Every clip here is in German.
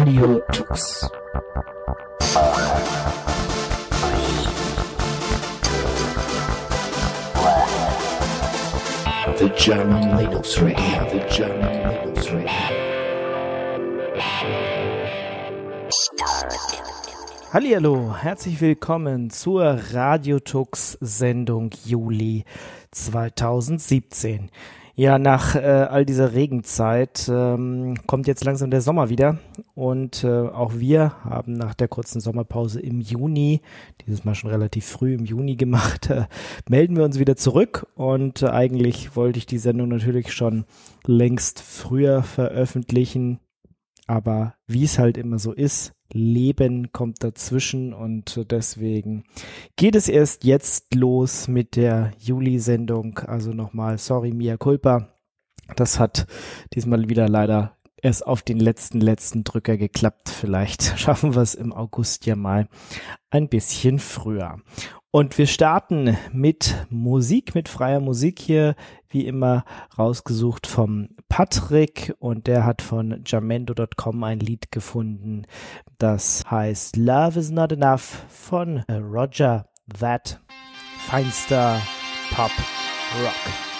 Radio Tux. The German Linux Radio, the German Linux Radio. Hallihallo, herzlich willkommen zur Radiotux-Sendung Juli 2017. Ja, nach äh, all dieser Regenzeit ähm, kommt jetzt langsam der Sommer wieder. Und äh, auch wir haben nach der kurzen Sommerpause im Juni, dieses Mal schon relativ früh im Juni gemacht, äh, melden wir uns wieder zurück. Und eigentlich wollte ich die Sendung natürlich schon längst früher veröffentlichen, aber wie es halt immer so ist, Leben kommt dazwischen und deswegen geht es erst jetzt los mit der Juli-Sendung. Also nochmal, sorry, Mia Culpa. Das hat diesmal wieder leider erst auf den letzten, letzten Drücker geklappt. Vielleicht schaffen wir es im August ja mal ein bisschen früher. Und wir starten mit Musik, mit freier Musik hier, wie immer rausgesucht vom Patrick und der hat von jamendo.com ein Lied gefunden, das heißt Love is Not Enough von Roger That, feinster Pop Rock.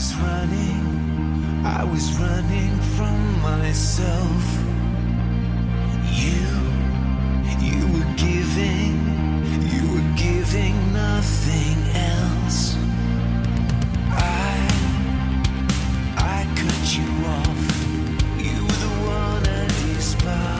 was running, I was running from myself. You, you were giving, you were giving nothing else. I, I cut you off. You were the one I despised.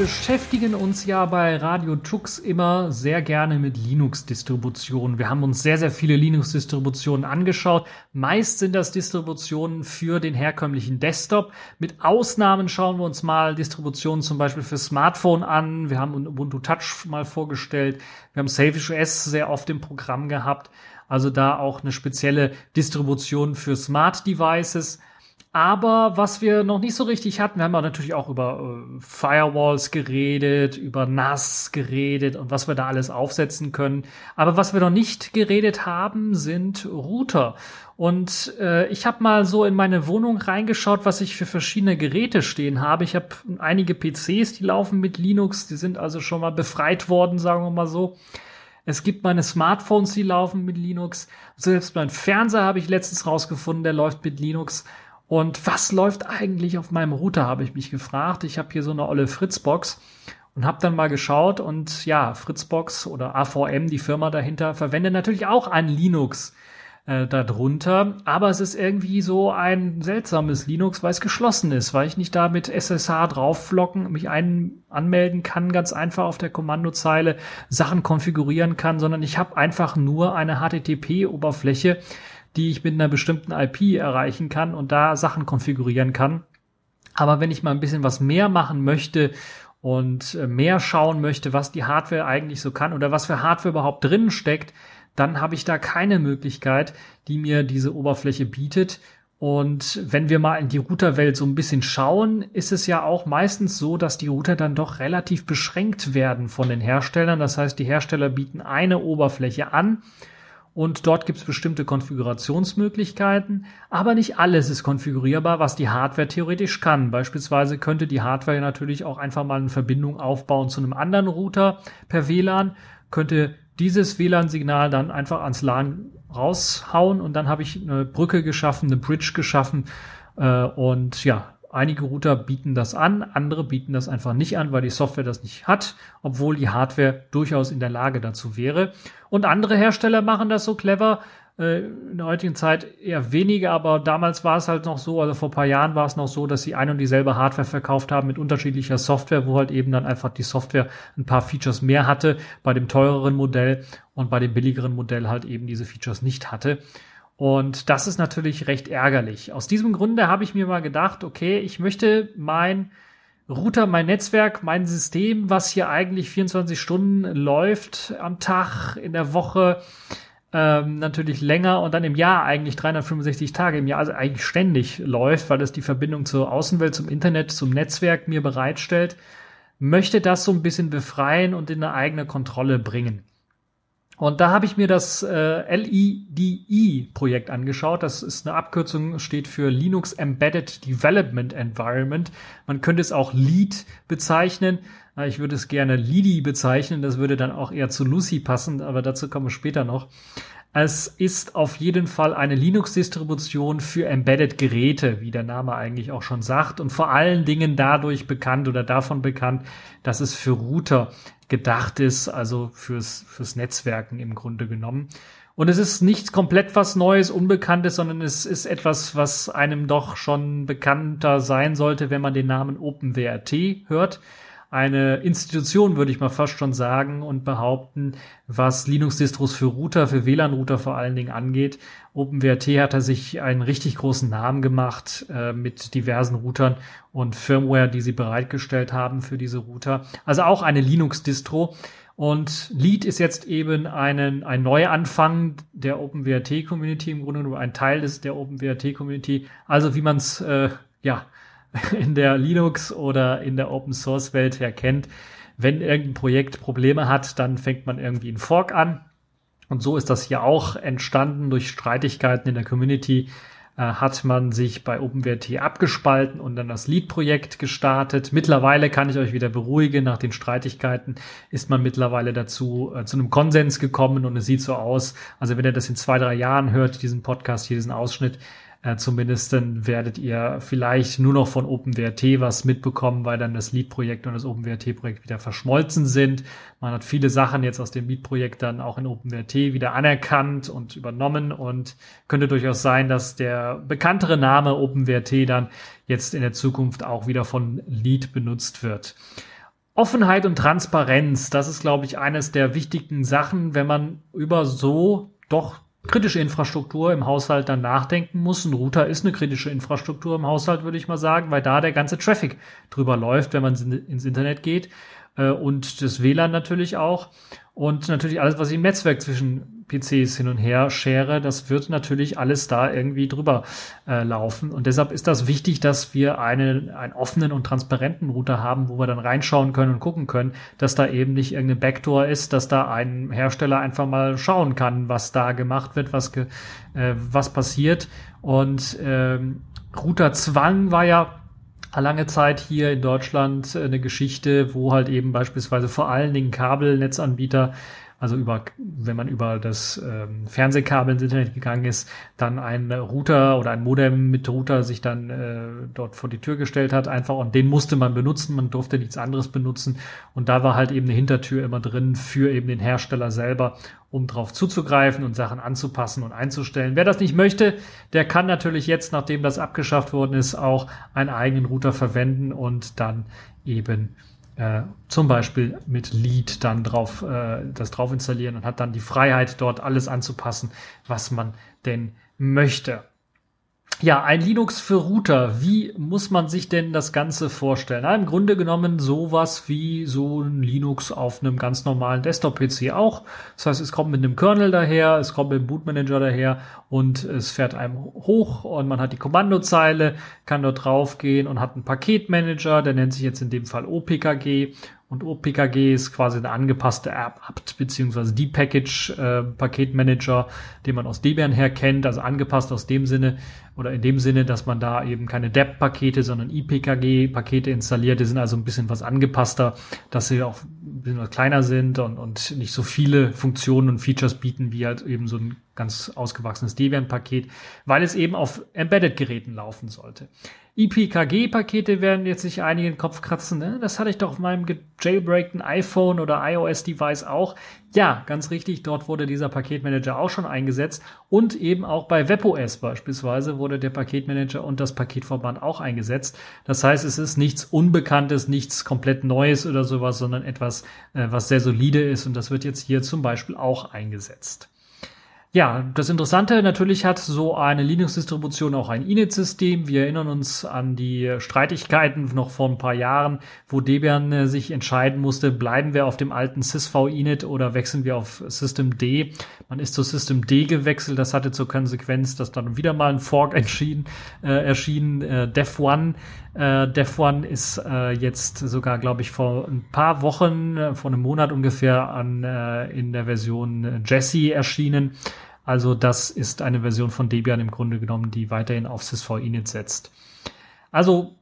Beschäftigen uns ja bei Radio Tux immer sehr gerne mit Linux-Distributionen. Wir haben uns sehr, sehr viele Linux-Distributionen angeschaut. Meist sind das Distributionen für den herkömmlichen Desktop. Mit Ausnahmen schauen wir uns mal Distributionen zum Beispiel für Smartphone an. Wir haben Ubuntu Touch mal vorgestellt. Wir haben Selfish OS sehr oft im Programm gehabt. Also da auch eine spezielle Distribution für Smart Devices. Aber was wir noch nicht so richtig hatten, wir haben natürlich auch über äh, Firewalls geredet, über NAS geredet und was wir da alles aufsetzen können. Aber was wir noch nicht geredet haben, sind Router. Und äh, ich habe mal so in meine Wohnung reingeschaut, was ich für verschiedene Geräte stehen habe. Ich habe einige PCs, die laufen mit Linux, die sind also schon mal befreit worden, sagen wir mal so. Es gibt meine Smartphones, die laufen mit Linux. Selbst mein Fernseher habe ich letztens rausgefunden, der läuft mit Linux. Und was läuft eigentlich auf meinem Router, habe ich mich gefragt. Ich habe hier so eine olle Fritzbox und habe dann mal geschaut und ja, Fritzbox oder AVM, die Firma dahinter, verwendet natürlich auch ein Linux äh, darunter, aber es ist irgendwie so ein seltsames Linux, weil es geschlossen ist, weil ich nicht da mit SSH draufflocken, mich ein anmelden kann, ganz einfach auf der Kommandozeile Sachen konfigurieren kann, sondern ich habe einfach nur eine HTTP-Oberfläche, die ich mit einer bestimmten IP erreichen kann und da Sachen konfigurieren kann. Aber wenn ich mal ein bisschen was mehr machen möchte und äh, mehr schauen möchte, was die Hardware eigentlich so kann oder was für Hardware überhaupt drin steckt, dann habe ich da keine Möglichkeit, die mir diese Oberfläche bietet. Und wenn wir mal in die Routerwelt so ein bisschen schauen, ist es ja auch meistens so, dass die Router dann doch relativ beschränkt werden von den Herstellern. Das heißt, die Hersteller bieten eine Oberfläche an und dort gibt es bestimmte Konfigurationsmöglichkeiten, aber nicht alles ist konfigurierbar, was die Hardware theoretisch kann. Beispielsweise könnte die Hardware natürlich auch einfach mal eine Verbindung aufbauen zu einem anderen Router per WLAN, könnte dieses WLAN-Signal dann einfach ans LAN raushauen und dann habe ich eine Brücke geschaffen, eine Bridge geschaffen äh, und ja, Einige Router bieten das an, andere bieten das einfach nicht an, weil die Software das nicht hat, obwohl die Hardware durchaus in der Lage dazu wäre. Und andere Hersteller machen das so clever. Äh, in der heutigen Zeit eher weniger, aber damals war es halt noch so, also vor paar Jahren war es noch so, dass sie ein und dieselbe Hardware verkauft haben mit unterschiedlicher Software, wo halt eben dann einfach die Software ein paar Features mehr hatte, bei dem teureren Modell und bei dem billigeren Modell halt eben diese Features nicht hatte. Und das ist natürlich recht ärgerlich. Aus diesem Grunde habe ich mir mal gedacht, okay, ich möchte mein Router, mein Netzwerk, mein System, was hier eigentlich 24 Stunden läuft am Tag, in der Woche, ähm, natürlich länger und dann im Jahr eigentlich 365 Tage im Jahr, also eigentlich ständig läuft, weil es die Verbindung zur Außenwelt, zum Internet, zum Netzwerk mir bereitstellt, möchte das so ein bisschen befreien und in eine eigene Kontrolle bringen. Und da habe ich mir das äh, LEDE-Projekt angeschaut. Das ist eine Abkürzung, steht für Linux Embedded Development Environment. Man könnte es auch LEAD bezeichnen. Ich würde es gerne LEDI bezeichnen. Das würde dann auch eher zu Lucy passen, aber dazu kommen wir später noch. Es ist auf jeden Fall eine Linux-Distribution für Embedded-Geräte, wie der Name eigentlich auch schon sagt, und vor allen Dingen dadurch bekannt oder davon bekannt, dass es für Router gedacht ist, also fürs, fürs Netzwerken im Grunde genommen. Und es ist nicht komplett was Neues, Unbekanntes, sondern es ist etwas, was einem doch schon bekannter sein sollte, wenn man den Namen OpenWRT hört eine Institution, würde ich mal fast schon sagen und behaupten, was Linux-Distros für Router, für WLAN-Router vor allen Dingen angeht. OpenWrt hat er sich einen richtig großen Namen gemacht äh, mit diversen Routern und Firmware, die sie bereitgestellt haben für diese Router. Also auch eine Linux-Distro. Und Lead ist jetzt eben einen, ein Neuanfang der OpenWrt-Community, im Grunde nur ein Teil ist der OpenWrt-Community. Also wie man es äh, ja in der Linux oder in der Open Source Welt her kennt. Wenn irgendein Projekt Probleme hat, dann fängt man irgendwie einen Fork an. Und so ist das hier auch entstanden durch Streitigkeiten in der Community. Äh, hat man sich bei OpenWrt abgespalten und dann das Lead-Projekt gestartet. Mittlerweile kann ich euch wieder beruhigen. Nach den Streitigkeiten ist man mittlerweile dazu äh, zu einem Konsens gekommen und es sieht so aus. Also wenn ihr das in zwei, drei Jahren hört, diesen Podcast hier, diesen Ausschnitt, äh, zumindest dann werdet ihr vielleicht nur noch von OpenWrt was mitbekommen, weil dann das Lead-Projekt und das OpenWrt-Projekt wieder verschmolzen sind. Man hat viele Sachen jetzt aus dem Lead-Projekt dann auch in OpenWrt wieder anerkannt und übernommen und könnte durchaus sein, dass der bekanntere Name OpenWrt dann jetzt in der Zukunft auch wieder von Lead benutzt wird. Offenheit und Transparenz, das ist, glaube ich, eines der wichtigen Sachen, wenn man über so doch kritische Infrastruktur im Haushalt dann nachdenken muss. Ein Router ist eine kritische Infrastruktur im Haushalt, würde ich mal sagen, weil da der ganze Traffic drüber läuft, wenn man ins Internet geht. Äh, und das WLAN natürlich auch. Und natürlich alles, was ich im Netzwerk zwischen PCs hin und her schere, das wird natürlich alles da irgendwie drüber äh, laufen. Und deshalb ist das wichtig, dass wir eine, einen offenen und transparenten Router haben, wo wir dann reinschauen können und gucken können, dass da eben nicht irgendeine Backdoor ist, dass da ein Hersteller einfach mal schauen kann, was da gemacht wird, was, ge, äh, was passiert. Und ähm, Routerzwang war ja lange Zeit hier in Deutschland eine Geschichte, wo halt eben beispielsweise vor allen Dingen Kabelnetzanbieter also über, wenn man über das ähm, Fernsehkabel ins Internet gegangen ist, dann ein Router oder ein Modem mit Router sich dann äh, dort vor die Tür gestellt hat, einfach und den musste man benutzen, man durfte nichts anderes benutzen und da war halt eben eine Hintertür immer drin für eben den Hersteller selber, um drauf zuzugreifen und Sachen anzupassen und einzustellen. Wer das nicht möchte, der kann natürlich jetzt, nachdem das abgeschafft worden ist, auch einen eigenen Router verwenden und dann eben äh, zum Beispiel mit Lead dann drauf, äh, das drauf installieren und hat dann die Freiheit, dort alles anzupassen, was man denn möchte. Ja, ein Linux für Router. Wie muss man sich denn das Ganze vorstellen? Na, Im Grunde genommen sowas wie so ein Linux auf einem ganz normalen Desktop-PC auch. Das heißt, es kommt mit einem Kernel daher, es kommt mit dem Bootmanager daher und es fährt einem hoch und man hat die Kommandozeile, kann dort draufgehen und hat einen Paketmanager, der nennt sich jetzt in dem Fall OPKG und OPKG ist quasi eine angepasste App, apt beziehungsweise die Package äh, Paketmanager, den man aus Debian her kennt, also angepasst aus dem Sinne oder in dem Sinne, dass man da eben keine DEP-Pakete, sondern IPKG-Pakete installiert. Die sind also ein bisschen was angepasster, dass sie auch ein bisschen was kleiner sind und, und nicht so viele Funktionen und Features bieten wie halt eben so ein ganz ausgewachsenes Debian-Paket, weil es eben auf Embedded-Geräten laufen sollte. IPKG-Pakete werden jetzt sich einige den Kopf kratzen. Ne? Das hatte ich doch auf meinem jailbreakten iPhone oder iOS-Device auch. Ja, ganz richtig, dort wurde dieser Paketmanager auch schon eingesetzt und eben auch bei WebOS beispielsweise wurde der Paketmanager und das Paketverband auch eingesetzt. Das heißt, es ist nichts Unbekanntes, nichts komplett Neues oder sowas, sondern etwas, äh, was sehr solide ist und das wird jetzt hier zum Beispiel auch eingesetzt. Ja, das Interessante natürlich hat so eine Linux-Distribution auch ein Init-System. Wir erinnern uns an die Streitigkeiten noch vor ein paar Jahren, wo Debian äh, sich entscheiden musste, bleiben wir auf dem alten sysv-Init oder wechseln wir auf System D. Man ist zu System D gewechselt. Das hatte zur Konsequenz, dass dann wieder mal ein Fork entschieden, äh, erschien, äh, Def1. Äh, Def1 ist äh, jetzt sogar, glaube ich, vor ein paar Wochen, äh, vor einem Monat ungefähr an, äh, in der Version Jesse erschienen. Also das ist eine Version von Debian im Grunde genommen, die weiterhin auf sysv-init setzt. Also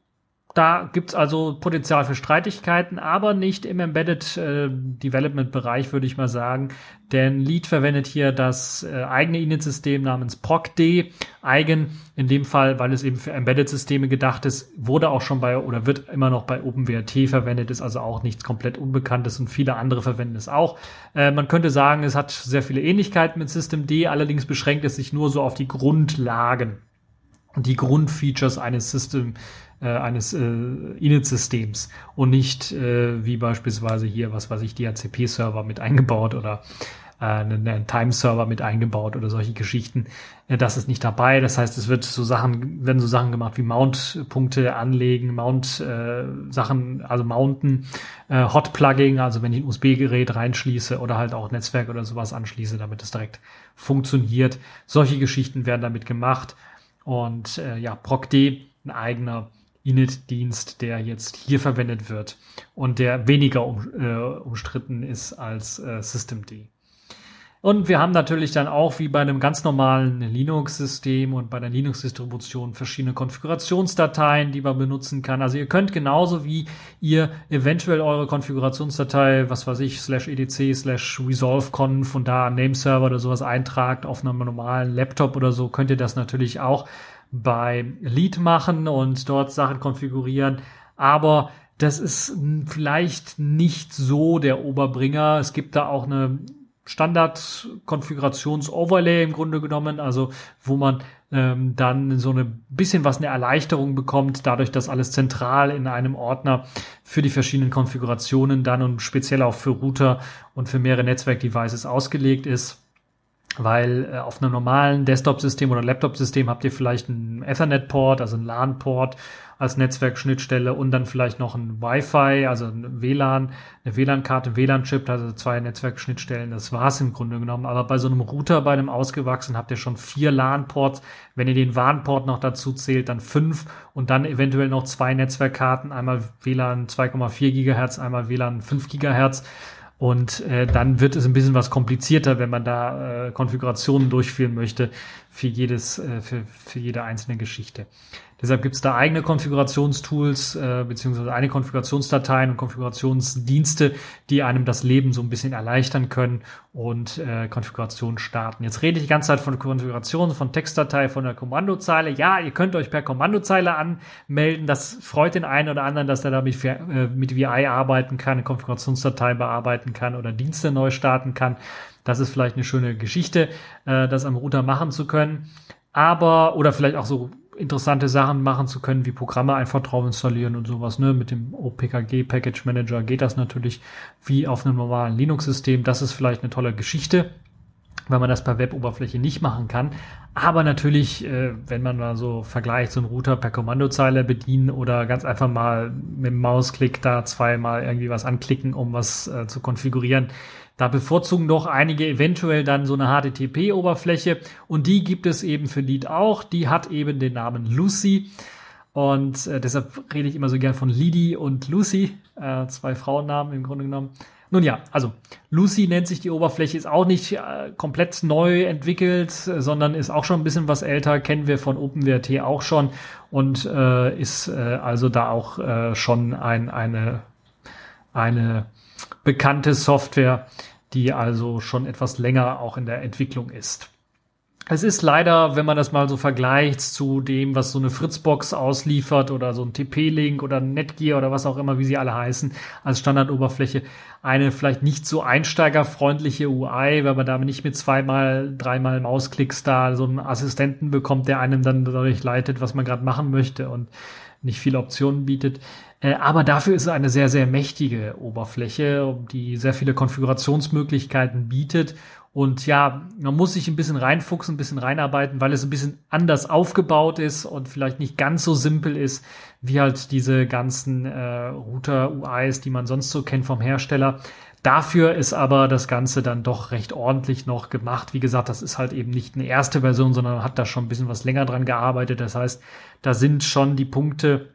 da gibt's also Potenzial für Streitigkeiten, aber nicht im Embedded äh, Development Bereich, würde ich mal sagen. Denn Lead verwendet hier das äh, eigene Init-System namens PROCD. Eigen, in dem Fall, weil es eben für Embedded-Systeme gedacht ist, wurde auch schon bei oder wird immer noch bei OpenWRT verwendet, ist also auch nichts komplett Unbekanntes und viele andere verwenden es auch. Äh, man könnte sagen, es hat sehr viele Ähnlichkeiten mit Systemd, allerdings beschränkt es sich nur so auf die Grundlagen die Grundfeatures eines System äh, eines äh, Init-Systems und nicht äh, wie beispielsweise hier, was weiß ich, DHCP-Server mit eingebaut oder äh, einen, Time-Server mit eingebaut oder solche Geschichten. Äh, das ist nicht dabei. Das heißt, es wird so Sachen, werden so Sachen gemacht wie Mount-Punkte anlegen, Mount-Sachen, äh, also Mounten, äh, Hot-Plugging, also wenn ich ein USB-Gerät reinschließe oder halt auch Netzwerk oder sowas anschließe, damit es direkt funktioniert. Solche Geschichten werden damit gemacht. Und äh, ja, PROCD, ein eigener Init-Dienst, der jetzt hier verwendet wird und der weniger um, äh, umstritten ist als äh, Systemd. Und wir haben natürlich dann auch wie bei einem ganz normalen Linux-System und bei der Linux-Distribution verschiedene Konfigurationsdateien, die man benutzen kann. Also ihr könnt genauso wie ihr eventuell eure Konfigurationsdatei, was weiß ich, slash edc, slash resolveconf und da Nameserver oder sowas eintragt auf einem normalen Laptop oder so, könnt ihr das natürlich auch bei Lead machen und dort Sachen konfigurieren. Aber das ist vielleicht nicht so der Oberbringer. Es gibt da auch eine Standard-Konfigurations-Overlay im Grunde genommen, also wo man ähm, dann so ein bisschen was eine Erleichterung bekommt, dadurch, dass alles zentral in einem Ordner für die verschiedenen Konfigurationen dann und speziell auch für Router und für mehrere Netzwerk-Devices ausgelegt ist weil äh, auf einem normalen Desktop-System oder Laptop-System habt ihr vielleicht einen Ethernet-Port, also einen LAN-Port als Netzwerkschnittstelle und dann vielleicht noch ein Wi-Fi, also ein WLAN, eine WLAN-Karte, ein WLAN-Chip, also zwei Netzwerkschnittstellen. Das war's im Grunde genommen. Aber bei so einem Router, bei einem ausgewachsenen, habt ihr schon vier LAN-Ports. Wenn ihr den WAN-Port noch dazu zählt, dann fünf und dann eventuell noch zwei Netzwerkkarten, einmal WLAN 2,4 Gigahertz, einmal WLAN 5 Gigahertz. Und äh, dann wird es ein bisschen was komplizierter, wenn man da äh, Konfigurationen durchführen möchte für jedes, äh, für, für jede einzelne Geschichte. Deshalb gibt es da eigene Konfigurationstools äh, beziehungsweise eine Konfigurationsdateien und Konfigurationsdienste, die einem das Leben so ein bisschen erleichtern können und äh, Konfiguration starten. Jetzt rede ich die ganze Zeit von Konfiguration, von Textdatei, von der Kommandozeile. Ja, ihr könnt euch per Kommandozeile anmelden. Das freut den einen oder anderen, dass er damit äh, mit VI arbeiten kann, eine Konfigurationsdatei bearbeiten kann oder Dienste neu starten kann. Das ist vielleicht eine schöne Geschichte, äh, das am Router machen zu können. Aber, oder vielleicht auch so interessante Sachen machen zu können, wie Programme einfach drauf installieren und sowas. Ne? Mit dem OPKG Package Manager geht das natürlich wie auf einem normalen Linux-System. Das ist vielleicht eine tolle Geschichte, weil man das per Web-Oberfläche nicht machen kann. Aber natürlich, äh, wenn man mal so vergleicht, so einen Router per Kommandozeile bedienen oder ganz einfach mal mit dem Mausklick da zweimal irgendwie was anklicken, um was äh, zu konfigurieren, da bevorzugen doch einige eventuell dann so eine HTTP-Oberfläche und die gibt es eben für Lead auch. Die hat eben den Namen Lucy und äh, deshalb rede ich immer so gern von Lidi und Lucy, äh, zwei Frauennamen im Grunde genommen. Nun ja, also Lucy nennt sich die Oberfläche, ist auch nicht äh, komplett neu entwickelt, sondern ist auch schon ein bisschen was älter, kennen wir von OpenWrt auch schon und äh, ist äh, also da auch äh, schon ein, eine, eine bekannte Software, die also schon etwas länger auch in der Entwicklung ist. Es ist leider, wenn man das mal so vergleicht zu dem, was so eine Fritzbox ausliefert oder so ein TP-Link oder Netgear oder was auch immer, wie sie alle heißen, als Standardoberfläche, eine vielleicht nicht so einsteigerfreundliche UI, weil man damit nicht mit zweimal, dreimal Mausklicks da so einen Assistenten bekommt, der einem dann dadurch leitet, was man gerade machen möchte und nicht viele Optionen bietet. Äh, aber dafür ist es eine sehr, sehr mächtige Oberfläche, die sehr viele Konfigurationsmöglichkeiten bietet. Und ja, man muss sich ein bisschen reinfuchsen, ein bisschen reinarbeiten, weil es ein bisschen anders aufgebaut ist und vielleicht nicht ganz so simpel ist, wie halt diese ganzen äh, Router-UIs, die man sonst so kennt vom Hersteller. Dafür ist aber das Ganze dann doch recht ordentlich noch gemacht. Wie gesagt, das ist halt eben nicht eine erste Version, sondern hat da schon ein bisschen was länger dran gearbeitet. Das heißt, da sind schon die Punkte,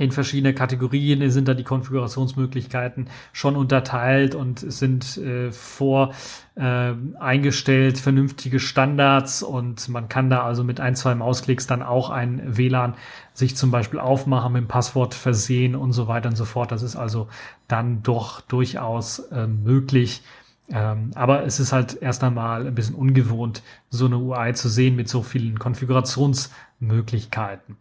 in verschiedene Kategorien sind da die Konfigurationsmöglichkeiten schon unterteilt und sind äh, vor äh, eingestellt, vernünftige Standards und man kann da also mit ein, zwei Mausklicks dann auch ein WLAN sich zum Beispiel aufmachen, mit dem Passwort versehen und so weiter und so fort. Das ist also dann doch durchaus äh, möglich. Ähm, aber es ist halt erst einmal ein bisschen ungewohnt, so eine UI zu sehen mit so vielen Konfigurationsmöglichkeiten.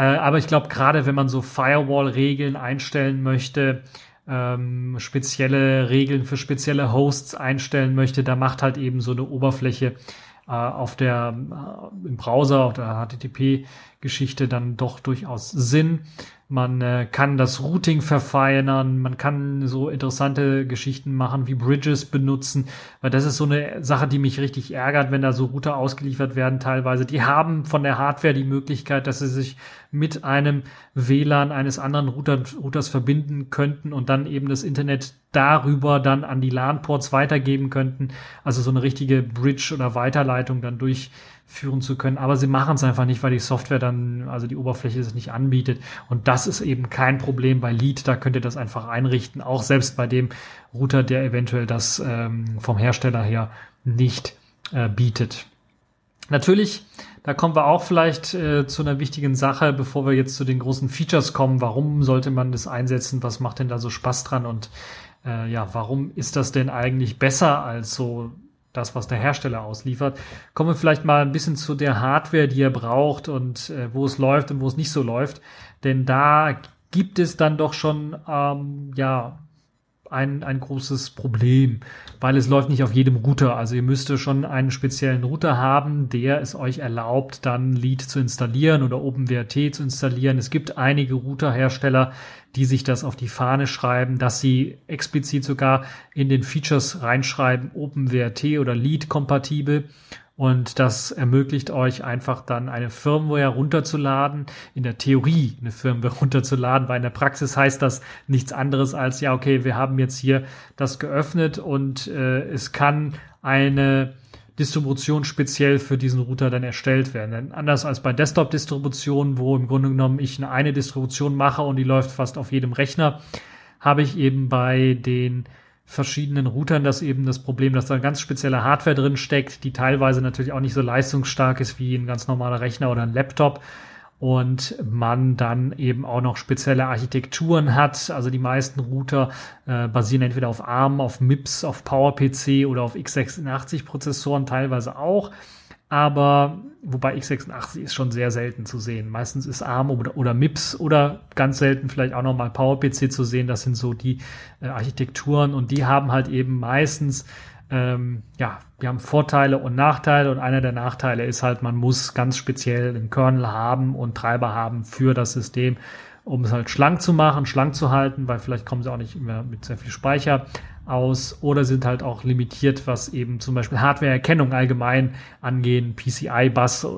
Äh, aber ich glaube, gerade wenn man so Firewall-Regeln einstellen möchte, ähm, spezielle Regeln für spezielle Hosts einstellen möchte, da macht halt eben so eine Oberfläche äh, auf der äh, im Browser, auf der HTTP-Geschichte dann doch durchaus Sinn. Man äh, kann das Routing verfeinern, man kann so interessante Geschichten machen wie Bridges benutzen, weil das ist so eine Sache, die mich richtig ärgert, wenn da so Router ausgeliefert werden teilweise. Die haben von der Hardware die Möglichkeit, dass sie sich mit einem WLAN eines anderen Router, Routers verbinden könnten und dann eben das Internet darüber dann an die LAN-Ports weitergeben könnten. Also so eine richtige Bridge oder Weiterleitung dann durch führen zu können. Aber sie machen es einfach nicht, weil die Software dann, also die Oberfläche es nicht anbietet. Und das ist eben kein Problem bei Lead. Da könnt ihr das einfach einrichten. Auch selbst bei dem Router, der eventuell das ähm, vom Hersteller her nicht äh, bietet. Natürlich, da kommen wir auch vielleicht äh, zu einer wichtigen Sache, bevor wir jetzt zu den großen Features kommen. Warum sollte man das einsetzen? Was macht denn da so Spaß dran? Und äh, ja, warum ist das denn eigentlich besser als so das, was der Hersteller ausliefert. Kommen wir vielleicht mal ein bisschen zu der Hardware, die er braucht und äh, wo es läuft und wo es nicht so läuft. Denn da gibt es dann doch schon ähm, ja ein, ein großes Problem, weil es läuft nicht auf jedem Router. Also ihr müsst schon einen speziellen Router haben, der es euch erlaubt, dann Lead zu installieren oder OpenWrt zu installieren. Es gibt einige Routerhersteller, die sich das auf die Fahne schreiben, dass sie explizit sogar in den Features reinschreiben, OpenWrt oder Lead kompatibel. Und das ermöglicht euch einfach dann eine Firmware runterzuladen, in der Theorie eine Firmware runterzuladen, weil in der Praxis heißt das nichts anderes als, ja, okay, wir haben jetzt hier das geöffnet und äh, es kann eine Distribution speziell für diesen Router dann erstellt werden. Denn anders als bei Desktop-Distributionen, wo im Grunde genommen ich eine, eine Distribution mache und die läuft fast auf jedem Rechner, habe ich eben bei den verschiedenen Routern das eben das Problem, dass da ganz spezielle Hardware drin steckt, die teilweise natürlich auch nicht so leistungsstark ist wie ein ganz normaler Rechner oder ein Laptop und man dann eben auch noch spezielle Architekturen hat. Also die meisten Router äh, basieren entweder auf ARM, auf MIPS, auf PowerPC oder auf x86 Prozessoren teilweise auch. Aber wobei x86 ist schon sehr selten zu sehen. Meistens ist ARM oder, oder MIPS oder ganz selten vielleicht auch nochmal PowerPC zu sehen. Das sind so die äh, Architekturen und die haben halt eben meistens ähm, ja, wir haben Vorteile und Nachteile und einer der Nachteile ist halt, man muss ganz speziell einen Kernel haben und Treiber haben für das System, um es halt schlank zu machen, schlank zu halten, weil vielleicht kommen sie auch nicht immer mit sehr viel Speicher aus oder sind halt auch limitiert, was eben zum Beispiel Hardware-Erkennung allgemein angehen. PCI-Bus äh,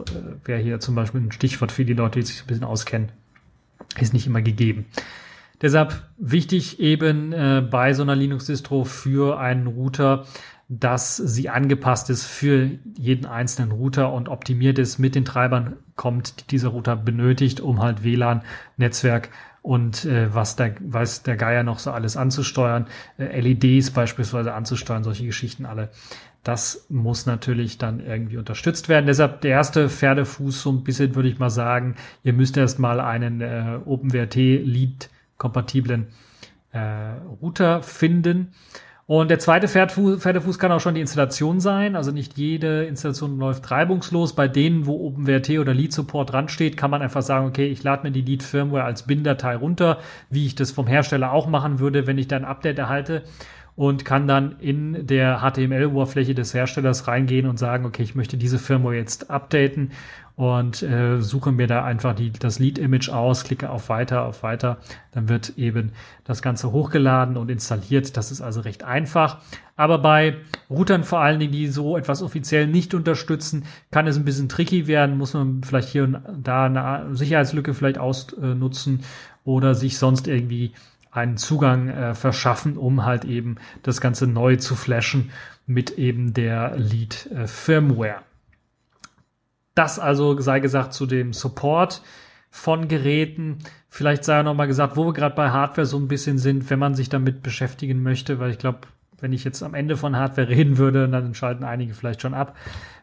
wäre hier zum Beispiel ein Stichwort für die Leute, die sich ein bisschen auskennen, ist nicht immer gegeben. Deshalb wichtig eben äh, bei so einer Linux-Distro für einen Router, dass sie angepasst ist für jeden einzelnen Router und optimiert ist mit den Treibern kommt, die dieser Router benötigt, um halt WLAN, Netzwerk und äh, was der weiß der Geier noch so alles anzusteuern, äh, LEDs beispielsweise anzusteuern, solche Geschichten alle. Das muss natürlich dann irgendwie unterstützt werden. Deshalb der erste Pferdefuß so ein bisschen würde ich mal sagen, ihr müsst erst mal einen äh, OpenWrt Lead kompatiblen äh, Router finden. Und der zweite Pferdefuß, Pferdefuß kann auch schon die Installation sein. Also nicht jede Installation läuft reibungslos. Bei denen, wo OpenWrt oder Lead Support dran steht, kann man einfach sagen, okay, ich lade mir die Lead Firmware als BIN-Datei runter, wie ich das vom Hersteller auch machen würde, wenn ich da ein Update erhalte und kann dann in der HTML-Oberfläche des Herstellers reingehen und sagen, okay, ich möchte diese Firmware jetzt updaten und äh, suche mir da einfach die, das Lead-Image aus, klicke auf Weiter, auf Weiter, dann wird eben das Ganze hochgeladen und installiert. Das ist also recht einfach. Aber bei Routern vor allen Dingen, die so etwas offiziell nicht unterstützen, kann es ein bisschen tricky werden, muss man vielleicht hier und da eine Sicherheitslücke vielleicht ausnutzen oder sich sonst irgendwie einen Zugang äh, verschaffen, um halt eben das Ganze neu zu flashen mit eben der Lead äh. Das also sei gesagt zu dem Support von Geräten. Vielleicht sei noch mal gesagt, wo wir gerade bei Hardware so ein bisschen sind, wenn man sich damit beschäftigen möchte, weil ich glaube, wenn ich jetzt am Ende von Hardware reden würde, dann schalten einige vielleicht schon ab.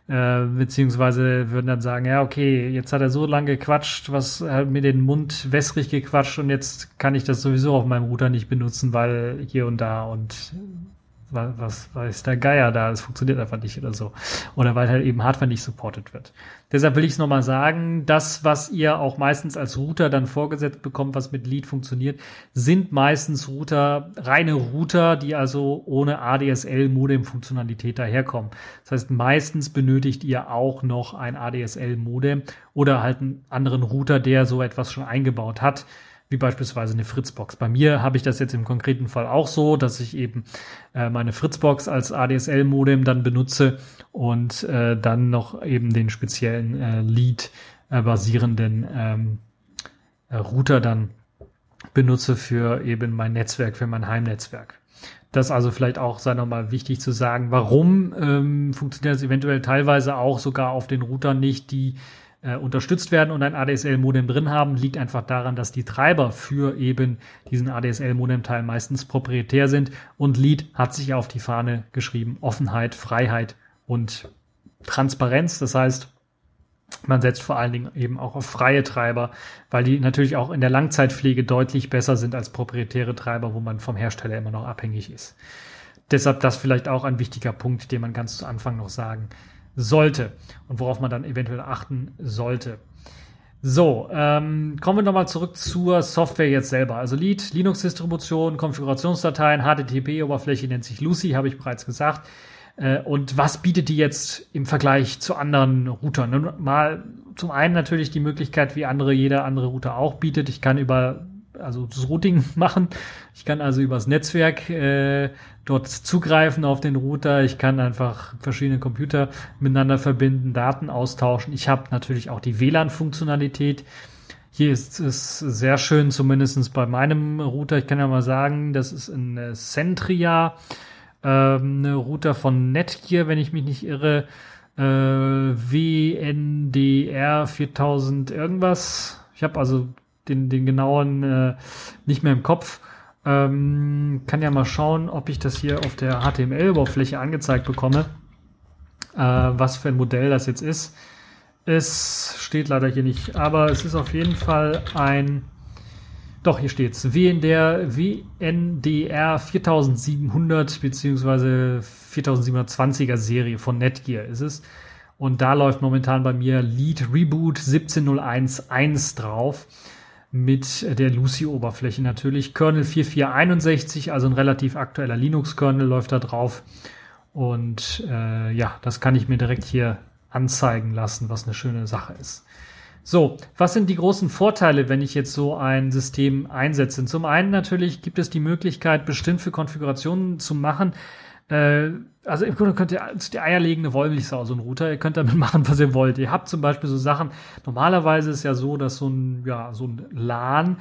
Äh, beziehungsweise würden dann sagen, ja, okay, jetzt hat er so lange gequatscht, was hat mir den Mund wässrig gequatscht und jetzt kann ich das sowieso auf meinem Router nicht benutzen, weil hier und da und was, was weiß der Geier da, es funktioniert einfach nicht oder so. Oder weil halt eben Hardware nicht supported wird. Deshalb will ich es nochmal sagen, das, was ihr auch meistens als Router dann vorgesetzt bekommt, was mit Lead funktioniert, sind meistens Router, reine Router, die also ohne ADSL-Modem-Funktionalität daherkommen. Das heißt, meistens benötigt ihr auch noch ein ADSL-Modem oder halt einen anderen Router, der so etwas schon eingebaut hat wie beispielsweise eine Fritzbox. Bei mir habe ich das jetzt im konkreten Fall auch so, dass ich eben äh, meine Fritzbox als ADSL-Modem dann benutze und äh, dann noch eben den speziellen äh, Lead-basierenden ähm, äh, Router dann benutze für eben mein Netzwerk, für mein Heimnetzwerk. Das also vielleicht auch sei nochmal wichtig zu sagen, warum ähm, funktioniert das eventuell teilweise auch sogar auf den Routern nicht, die äh, unterstützt werden und ein ADSL-Modem drin haben, liegt einfach daran, dass die Treiber für eben diesen ADSL-Modem-Teil meistens proprietär sind und Lead hat sich auf die Fahne geschrieben Offenheit, Freiheit und Transparenz. Das heißt, man setzt vor allen Dingen eben auch auf freie Treiber, weil die natürlich auch in der Langzeitpflege deutlich besser sind als proprietäre Treiber, wo man vom Hersteller immer noch abhängig ist. Deshalb das vielleicht auch ein wichtiger Punkt, den man ganz zu Anfang noch sagen sollte und worauf man dann eventuell achten sollte. So, ähm, kommen wir nochmal zurück zur Software jetzt selber. Also Lead, Linux-Distribution, Konfigurationsdateien, HTTP-Oberfläche nennt sich Lucy, habe ich bereits gesagt. Äh, und was bietet die jetzt im Vergleich zu anderen Routern? Nun, mal zum einen natürlich die Möglichkeit, wie andere, jeder andere Router auch bietet. Ich kann über also das Routing machen. Ich kann also übers Netzwerk äh, dort zugreifen auf den Router. Ich kann einfach verschiedene Computer miteinander verbinden, Daten austauschen. Ich habe natürlich auch die WLAN-Funktionalität. Hier ist es sehr schön, zumindestens bei meinem Router. Ich kann ja mal sagen, das ist ein äh, Centria, ähm, eine Router von Netgear, wenn ich mich nicht irre. Äh, WNDR 4000 irgendwas. Ich habe also den, den genauen äh, nicht mehr im Kopf. Ähm, kann ja mal schauen, ob ich das hier auf der HTML-Oberfläche angezeigt bekomme, äh, was für ein Modell das jetzt ist. Es steht leider hier nicht, aber es ist auf jeden Fall ein, doch hier steht's, WNDR, WNDR 4700 beziehungsweise 4720er Serie von Netgear ist es. Und da läuft momentan bei mir Lead Reboot 17011 drauf mit der Lucy-Oberfläche natürlich. Kernel 4461, also ein relativ aktueller Linux-Kernel läuft da drauf. Und äh, ja, das kann ich mir direkt hier anzeigen lassen, was eine schöne Sache ist. So, was sind die großen Vorteile, wenn ich jetzt so ein System einsetze? Zum einen natürlich gibt es die Möglichkeit, bestimmt für Konfigurationen zu machen, äh, also im Grunde könnt ihr die eierlegende Wollmilchsau, so ein Router, ihr könnt damit machen, was ihr wollt. Ihr habt zum Beispiel so Sachen, normalerweise ist ja so, dass so ein, ja, so ein LAN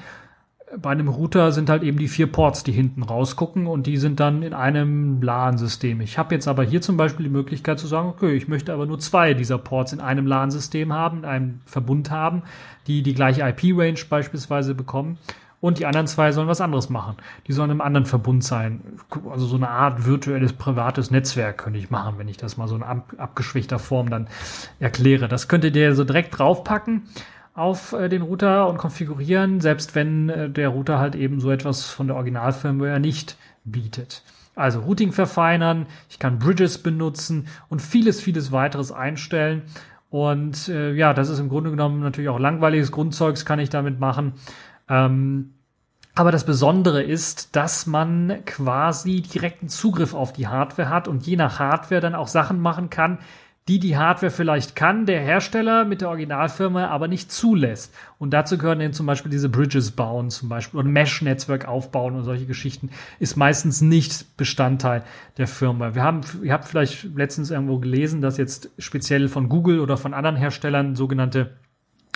bei einem Router sind halt eben die vier Ports, die hinten rausgucken und die sind dann in einem LAN-System. Ich habe jetzt aber hier zum Beispiel die Möglichkeit zu sagen, okay, ich möchte aber nur zwei dieser Ports in einem LAN-System haben, in einem Verbund haben, die die gleiche IP-Range beispielsweise bekommen und die anderen zwei sollen was anderes machen. Die sollen im anderen Verbund sein. Also so eine Art virtuelles privates Netzwerk könnte ich machen, wenn ich das mal so in ab, abgeschwächter Form dann erkläre. Das könntet ihr so direkt draufpacken auf äh, den Router und konfigurieren, selbst wenn äh, der Router halt eben so etwas von der Originalfirmware nicht bietet. Also Routing verfeinern, ich kann Bridges benutzen und vieles, vieles weiteres einstellen. Und äh, ja, das ist im Grunde genommen natürlich auch langweiliges Grundzeugs kann ich damit machen. Ähm, aber das Besondere ist, dass man quasi direkten Zugriff auf die Hardware hat und je nach Hardware dann auch Sachen machen kann, die die Hardware vielleicht kann, der Hersteller mit der Originalfirma aber nicht zulässt. Und dazu gehören dann zum Beispiel diese Bridges bauen, zum Beispiel, oder Mesh-Netzwerk aufbauen und solche Geschichten, ist meistens nicht Bestandteil der Firma. Wir haben, ihr habt vielleicht letztens irgendwo gelesen, dass jetzt speziell von Google oder von anderen Herstellern sogenannte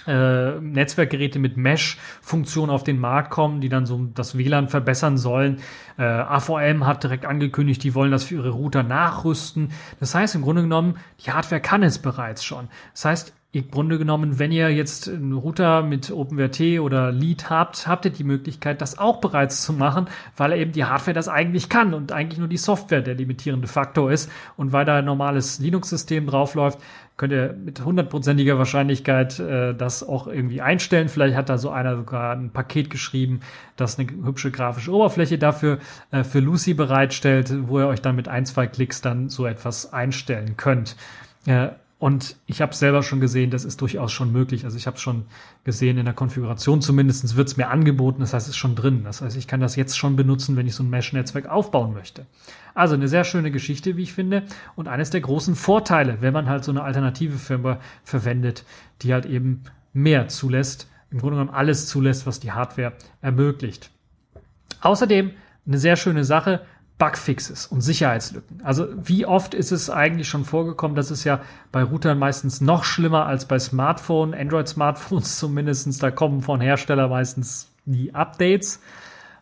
äh, Netzwerkgeräte mit Mesh-Funktion auf den Markt kommen, die dann so das WLAN verbessern sollen. Äh, AVM hat direkt angekündigt, die wollen das für ihre Router nachrüsten. Das heißt im Grunde genommen, die Hardware kann es bereits schon. Das heißt, im Grunde genommen, wenn ihr jetzt einen Router mit OpenWrt oder Lead habt, habt ihr die Möglichkeit, das auch bereits zu machen, weil eben die Hardware das eigentlich kann und eigentlich nur die Software der limitierende Faktor ist. Und weil da ein normales Linux-System draufläuft, könnt ihr mit hundertprozentiger Wahrscheinlichkeit äh, das auch irgendwie einstellen. Vielleicht hat da so einer sogar ein Paket geschrieben, das eine hübsche grafische Oberfläche dafür äh, für Lucy bereitstellt, wo ihr euch dann mit ein, zwei Klicks dann so etwas einstellen könnt. Äh, und ich habe selber schon gesehen, das ist durchaus schon möglich. Also ich habe schon gesehen in der Konfiguration, zumindest wird es mir angeboten, das heißt, es ist schon drin. Das heißt, ich kann das jetzt schon benutzen, wenn ich so ein Mesh-Netzwerk aufbauen möchte. Also eine sehr schöne Geschichte, wie ich finde. Und eines der großen Vorteile, wenn man halt so eine alternative Firma verwendet, die halt eben mehr zulässt, im Grunde genommen alles zulässt, was die Hardware ermöglicht. Außerdem eine sehr schöne Sache, Bugfixes und Sicherheitslücken. Also wie oft ist es eigentlich schon vorgekommen, dass es ja bei Routern meistens noch schlimmer als bei Smartphone, Android-Smartphones zumindestens. Da kommen von Hersteller meistens die Updates,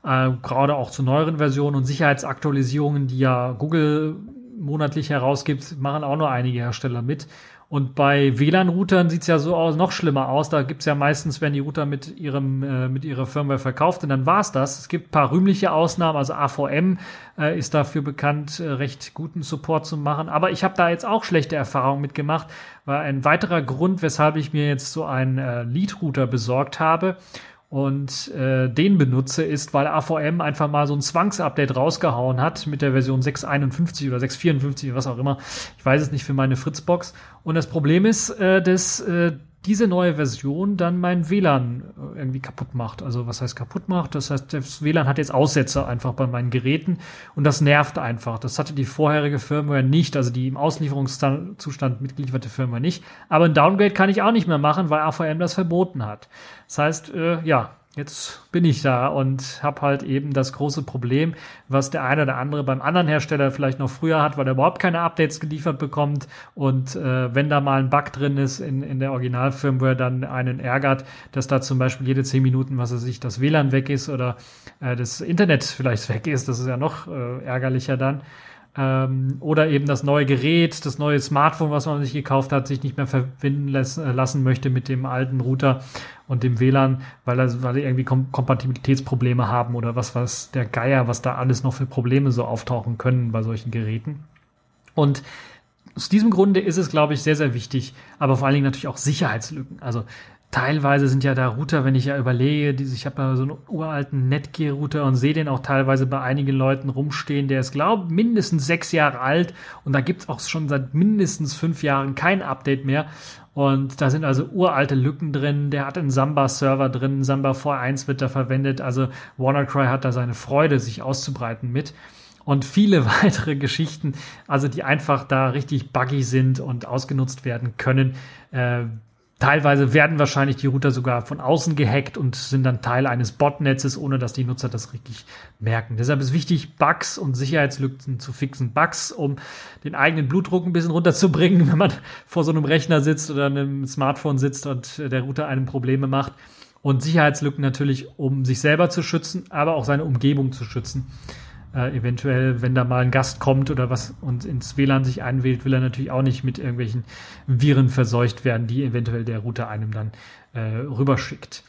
äh, gerade auch zu neueren Versionen und Sicherheitsaktualisierungen, die ja Google monatlich herausgibt, machen auch nur einige Hersteller mit. Und bei WLAN-Routern sieht's ja so aus, noch schlimmer aus. Da gibt's ja meistens, werden die Router mit ihrem äh, mit ihrer Firmware verkauft und dann war's das. Es gibt paar rühmliche Ausnahmen, also AVM äh, ist dafür bekannt, äh, recht guten Support zu machen. Aber ich habe da jetzt auch schlechte Erfahrungen mitgemacht, weil ein weiterer Grund, weshalb ich mir jetzt so einen äh, Lead-Router besorgt habe, und äh, den benutze, ist, weil AVM einfach mal so ein Zwangsupdate rausgehauen hat mit der Version 651 oder 654, was auch immer. Ich weiß es nicht für meine Fritzbox. Und das Problem ist, äh, dass äh, diese neue Version dann mein WLAN äh, irgendwie kaputt macht. Also was heißt kaputt macht? Das heißt, das WLAN hat jetzt Aussetzer einfach bei meinen Geräten und das nervt einfach. Das hatte die vorherige Firmware nicht, also die im Auslieferungszustand mitgelieferte Firmware nicht. Aber ein Downgrade kann ich auch nicht mehr machen, weil AVM das verboten hat. Das heißt, äh, ja, jetzt bin ich da und habe halt eben das große Problem, was der eine oder andere beim anderen Hersteller vielleicht noch früher hat, weil er überhaupt keine Updates geliefert bekommt und äh, wenn da mal ein Bug drin ist in, in der Originalfirmware, dann einen ärgert, dass da zum Beispiel jede zehn Minuten, was er sich das WLAN weg ist oder äh, das Internet vielleicht weg ist, das ist ja noch äh, ärgerlicher dann. Ähm, oder eben das neue Gerät, das neue Smartphone, was man sich gekauft hat, sich nicht mehr verbinden äh, lassen möchte mit dem alten Router und dem WLAN, weil, er, weil irgendwie Kom Kompatibilitätsprobleme haben oder was was der Geier, was da alles noch für Probleme so auftauchen können bei solchen Geräten. Und aus diesem Grunde ist es, glaube ich, sehr, sehr wichtig, aber vor allen Dingen natürlich auch Sicherheitslücken. Also teilweise sind ja da Router, wenn ich ja überlege, diese, ich habe ja so einen uralten Netgear-Router und sehe den auch teilweise bei einigen Leuten rumstehen, der ist, glaube mindestens sechs Jahre alt und da gibt's auch schon seit mindestens fünf Jahren kein Update mehr. Und da sind also uralte Lücken drin. Der hat einen Samba-Server drin. Samba V1 wird da verwendet. Also WannaCry hat da seine Freude, sich auszubreiten mit. Und viele weitere Geschichten, also die einfach da richtig buggy sind und ausgenutzt werden können. Äh, Teilweise werden wahrscheinlich die Router sogar von außen gehackt und sind dann Teil eines Botnetzes, ohne dass die Nutzer das richtig merken. Deshalb ist wichtig, Bugs und Sicherheitslücken zu fixen. Bugs, um den eigenen Blutdruck ein bisschen runterzubringen, wenn man vor so einem Rechner sitzt oder einem Smartphone sitzt und der Router einem Probleme macht. Und Sicherheitslücken natürlich, um sich selber zu schützen, aber auch seine Umgebung zu schützen äh, eventuell, wenn da mal ein Gast kommt oder was und ins WLAN sich einwählt, will er natürlich auch nicht mit irgendwelchen Viren verseucht werden, die eventuell der Router einem dann äh, rüberschickt.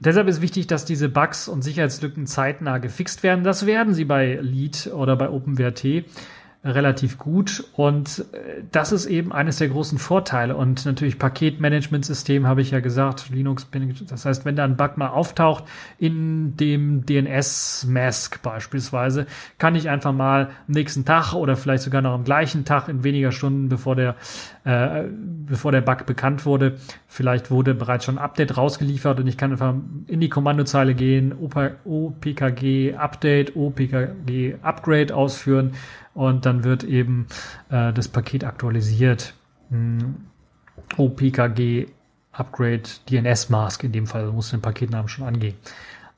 Deshalb ist wichtig, dass diese Bugs und Sicherheitslücken zeitnah gefixt werden. Das werden sie bei Lead oder bei OpenWrt relativ gut. Und äh, das ist eben eines der großen Vorteile. Und natürlich Paketmanagementsystem habe ich ja gesagt, Linux, das heißt, wenn da ein Bug mal auftaucht in dem DNS-Mask beispielsweise, kann ich einfach mal am nächsten Tag oder vielleicht sogar noch am gleichen Tag in weniger Stunden, bevor der äh, bevor der Bug bekannt wurde, vielleicht wurde bereits schon ein Update rausgeliefert und ich kann einfach in die Kommandozeile gehen, OPKG Update, OPKG Upgrade ausführen und dann wird eben äh, das Paket aktualisiert. Hm. OPKG Upgrade DNS Mask in dem Fall, also muss den Paketnamen schon angehen.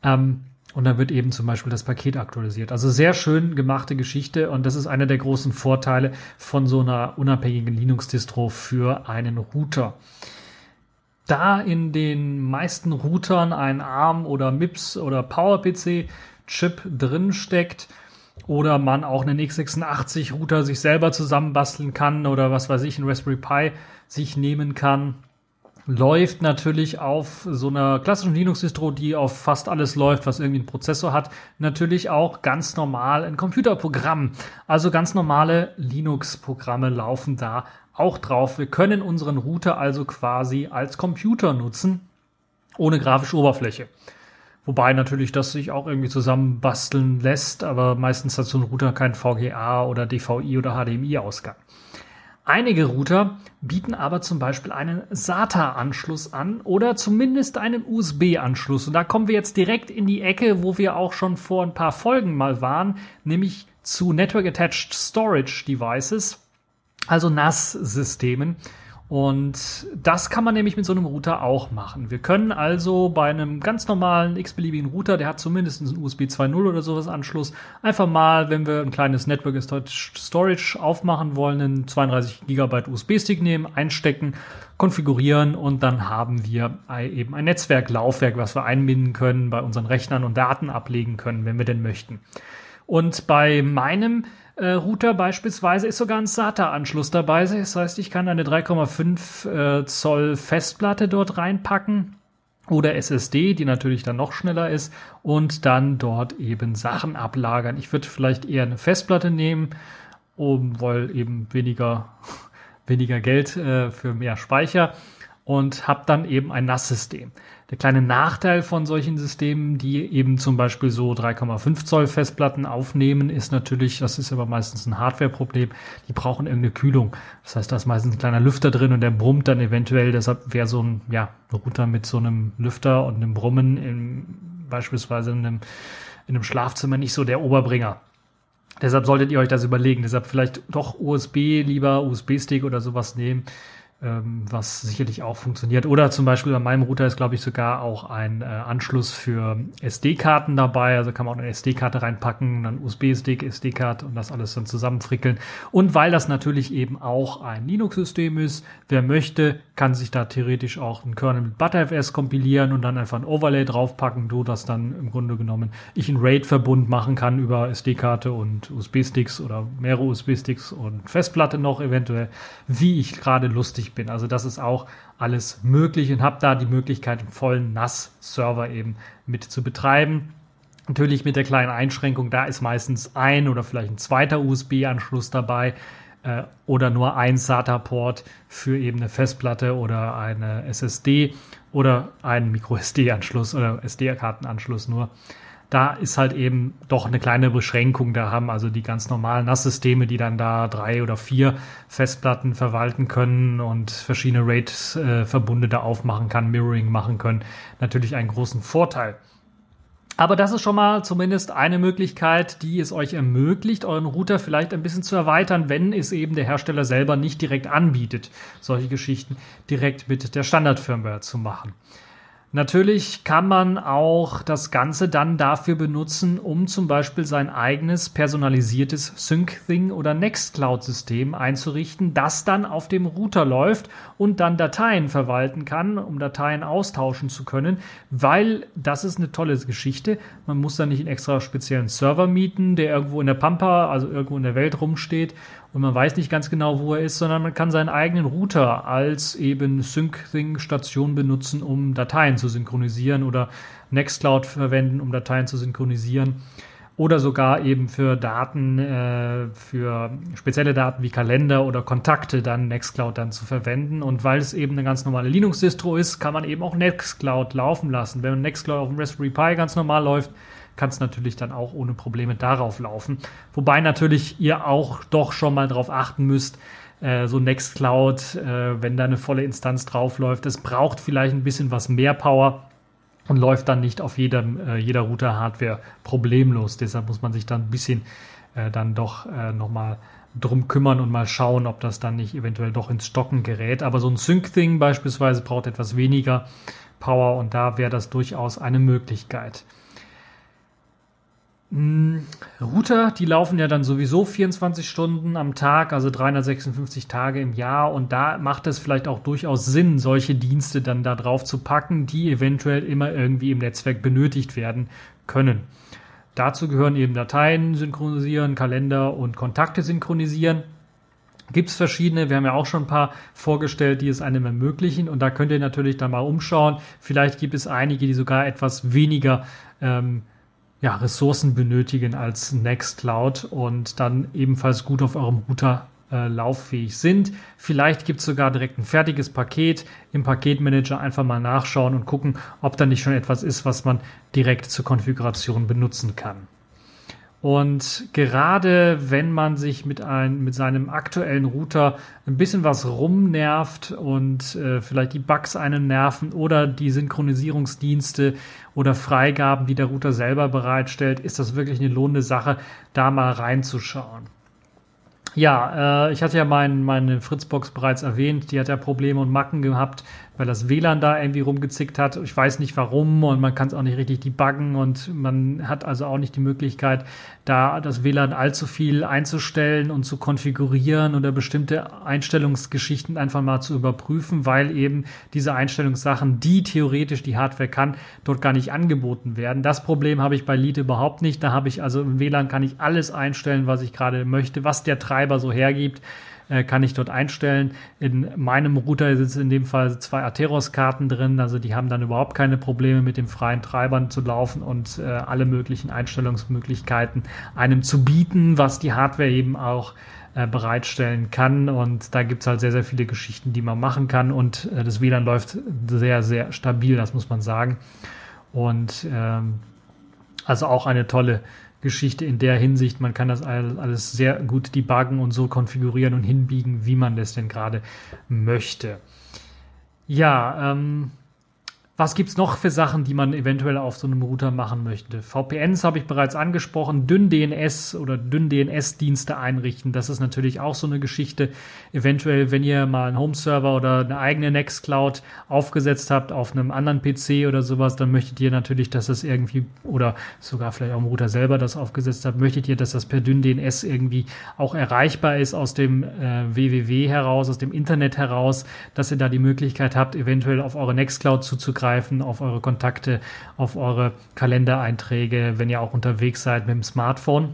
Ähm, und dann wird eben zum Beispiel das Paket aktualisiert. Also sehr schön gemachte Geschichte und das ist einer der großen Vorteile von so einer unabhängigen Linux-Distro für einen Router. Da in den meisten Routern ein ARM oder MIPS oder PowerPC Chip drin steckt, oder man auch einen x86 Router sich selber zusammenbasteln kann oder was weiß ich, ein Raspberry Pi sich nehmen kann. Läuft natürlich auf so einer klassischen Linux-Distro, die auf fast alles läuft, was irgendwie einen Prozessor hat, natürlich auch ganz normal ein Computerprogramm. Also ganz normale Linux-Programme laufen da auch drauf. Wir können unseren Router also quasi als Computer nutzen, ohne grafische Oberfläche. Wobei natürlich das sich auch irgendwie zusammenbasteln lässt, aber meistens hat so ein Router keinen VGA oder DVI oder HDMI-Ausgang. Einige Router bieten aber zum Beispiel einen SATA-Anschluss an oder zumindest einen USB-Anschluss. Und da kommen wir jetzt direkt in die Ecke, wo wir auch schon vor ein paar Folgen mal waren, nämlich zu Network Attached Storage Devices, also NAS-Systemen. Und das kann man nämlich mit so einem Router auch machen. Wir können also bei einem ganz normalen x-beliebigen Router, der hat zumindest einen USB 2.0 oder sowas Anschluss, einfach mal, wenn wir ein kleines Network Storage aufmachen wollen, einen 32 GB USB-Stick nehmen, einstecken, konfigurieren und dann haben wir eben ein Netzwerklaufwerk, was wir einbinden können bei unseren Rechnern und Daten ablegen können, wenn wir denn möchten. Und bei meinem äh, Router beispielsweise ist sogar ein SATA-Anschluss dabei. Das heißt, ich kann eine 3,5 äh, Zoll Festplatte dort reinpacken oder SSD, die natürlich dann noch schneller ist und dann dort eben Sachen ablagern. Ich würde vielleicht eher eine Festplatte nehmen, um, weil eben weniger, weniger Geld äh, für mehr Speicher. und habe dann eben ein NAS-System. Der kleine Nachteil von solchen Systemen, die eben zum Beispiel so 3,5 Zoll Festplatten aufnehmen, ist natürlich, das ist aber meistens ein Hardware-Problem, die brauchen irgendeine Kühlung. Das heißt, da ist meistens ein kleiner Lüfter drin und der brummt dann eventuell. Deshalb wäre so ein ja, Router mit so einem Lüfter und einem Brummen in, beispielsweise in einem, in einem Schlafzimmer nicht so der Oberbringer. Deshalb solltet ihr euch das überlegen. Deshalb vielleicht doch USB lieber, USB-Stick oder sowas nehmen ähm, was sicherlich auch funktioniert. Oder zum Beispiel bei meinem Router ist, glaube ich, sogar auch ein äh, Anschluss für SD-Karten dabei. Also kann man auch eine SD-Karte reinpacken, dann USB-Stick, SD-Karte und das alles dann zusammenfrickeln. Und weil das natürlich eben auch ein Linux-System ist, wer möchte, kann sich da theoretisch auch einen Kernel mit ButterFS kompilieren und dann einfach ein Overlay draufpacken, so dass dann im Grunde genommen ich einen RAID-Verbund machen kann über SD-Karte und USB-Sticks oder mehrere USB-Sticks und Festplatte noch eventuell, wie ich gerade lustig bin. Also das ist auch alles möglich und habe da die Möglichkeit, einen vollen NAS-Server eben mit zu betreiben. Natürlich mit der kleinen Einschränkung, da ist meistens ein oder vielleicht ein zweiter USB-Anschluss dabei äh, oder nur ein SATA-Port für eben eine Festplatte oder eine SSD oder ein MicroSD-Anschluss oder SD-Kartenanschluss nur da ist halt eben doch eine kleine Beschränkung. Da haben also die ganz normalen NAS-Systeme, die dann da drei oder vier Festplatten verwalten können und verschiedene RAID-Verbunde da aufmachen kann, Mirroring machen können, natürlich einen großen Vorteil. Aber das ist schon mal zumindest eine Möglichkeit, die es euch ermöglicht, euren Router vielleicht ein bisschen zu erweitern, wenn es eben der Hersteller selber nicht direkt anbietet, solche Geschichten direkt mit der Standardfirmware zu machen. Natürlich kann man auch das Ganze dann dafür benutzen, um zum Beispiel sein eigenes personalisiertes SyncThing oder Nextcloud-System einzurichten, das dann auf dem Router läuft und dann Dateien verwalten kann, um Dateien austauschen zu können, weil das ist eine tolle Geschichte. Man muss dann nicht einen extra speziellen Server mieten, der irgendwo in der Pampa, also irgendwo in der Welt rumsteht und man weiß nicht ganz genau, wo er ist, sondern man kann seinen eigenen Router als eben SyncThing-Station benutzen, um Dateien zu synchronisieren oder Nextcloud verwenden, um Dateien zu synchronisieren oder sogar eben für Daten, äh, für spezielle Daten wie Kalender oder Kontakte dann Nextcloud dann zu verwenden. Und weil es eben eine ganz normale Linux-Distro ist, kann man eben auch Nextcloud laufen lassen. Wenn Nextcloud auf dem Raspberry Pi ganz normal läuft, kann es natürlich dann auch ohne Probleme darauf laufen. Wobei natürlich ihr auch doch schon mal darauf achten müsst, äh, so Nextcloud, äh, wenn da eine volle Instanz draufläuft, es braucht vielleicht ein bisschen was mehr Power und läuft dann nicht auf jedem, äh, jeder Router-Hardware problemlos. Deshalb muss man sich dann ein bisschen äh, dann doch äh, nochmal drum kümmern und mal schauen, ob das dann nicht eventuell doch ins Stocken gerät. Aber so ein Sync-Thing beispielsweise braucht etwas weniger Power und da wäre das durchaus eine Möglichkeit. Hm, Router, die laufen ja dann sowieso 24 Stunden am Tag, also 356 Tage im Jahr. Und da macht es vielleicht auch durchaus Sinn, solche Dienste dann da drauf zu packen, die eventuell immer irgendwie im Netzwerk benötigt werden können. Dazu gehören eben Dateien synchronisieren, Kalender und Kontakte synchronisieren. Gibt es verschiedene, wir haben ja auch schon ein paar vorgestellt, die es einem ermöglichen. Und da könnt ihr natürlich dann mal umschauen. Vielleicht gibt es einige, die sogar etwas weniger ähm, ja, Ressourcen benötigen als Nextcloud und dann ebenfalls gut auf eurem Router äh, lauffähig sind. Vielleicht gibt es sogar direkt ein fertiges Paket im Paketmanager einfach mal nachschauen und gucken, ob da nicht schon etwas ist, was man direkt zur Konfiguration benutzen kann. Und gerade wenn man sich mit, ein, mit seinem aktuellen Router ein bisschen was rumnervt und äh, vielleicht die Bugs einen nerven oder die Synchronisierungsdienste oder Freigaben, die der Router selber bereitstellt, ist das wirklich eine lohnende Sache, da mal reinzuschauen. Ja, äh, ich hatte ja mein, meine Fritzbox bereits erwähnt, die hat ja Probleme und Macken gehabt weil das WLAN da irgendwie rumgezickt hat. Ich weiß nicht warum und man kann es auch nicht richtig debuggen und man hat also auch nicht die Möglichkeit, da das WLAN allzu viel einzustellen und zu konfigurieren oder bestimmte Einstellungsgeschichten einfach mal zu überprüfen, weil eben diese Einstellungssachen, die theoretisch die Hardware kann, dort gar nicht angeboten werden. Das Problem habe ich bei Lead überhaupt nicht. Da habe ich also im WLAN kann ich alles einstellen, was ich gerade möchte, was der Treiber so hergibt äh, kann ich dort einstellen. In meinem Router sitzen in dem Fall zwei Atheros-Karten drin, also die haben dann überhaupt keine Probleme mit dem freien Treibern zu laufen und äh, alle möglichen Einstellungsmöglichkeiten einem zu bieten, was die Hardware eben auch äh, bereitstellen kann. Und da gibt's halt sehr, sehr viele Geschichten, die man machen kann. Und äh, das WLAN läuft sehr, sehr stabil, das muss man sagen. Und ähm, also auch eine tolle Geschichte in der Hinsicht. Man kann das all- alles sehr gut debuggen und so konfigurieren und hinbiegen, wie man das denn gerade möchte. Ja, ähm, was gibt's noch für Sachen, die man eventuell auf so einem Router machen möchte? VPNs habe ich bereits angesprochen, dünn DNS oder dünn DNS-Dienste einrichten. Das ist natürlich auch so eine Geschichte. Eventuell, wenn ihr mal einen Home-Server oder eine eigene Nextcloud aufgesetzt habt auf einem anderen PC oder sowas, dann möchtet ihr natürlich, dass das irgendwie oder sogar vielleicht auch im Router selber das aufgesetzt habt, möchtet ihr, dass das per dünn DNS irgendwie auch erreichbar ist aus dem äh, www heraus, aus dem Internet heraus, dass ihr da die Möglichkeit habt, eventuell auf eure Nextcloud zuzugreifen, auf eure Kontakte, auf eure Kalendereinträge, wenn ihr auch unterwegs seid mit dem Smartphone.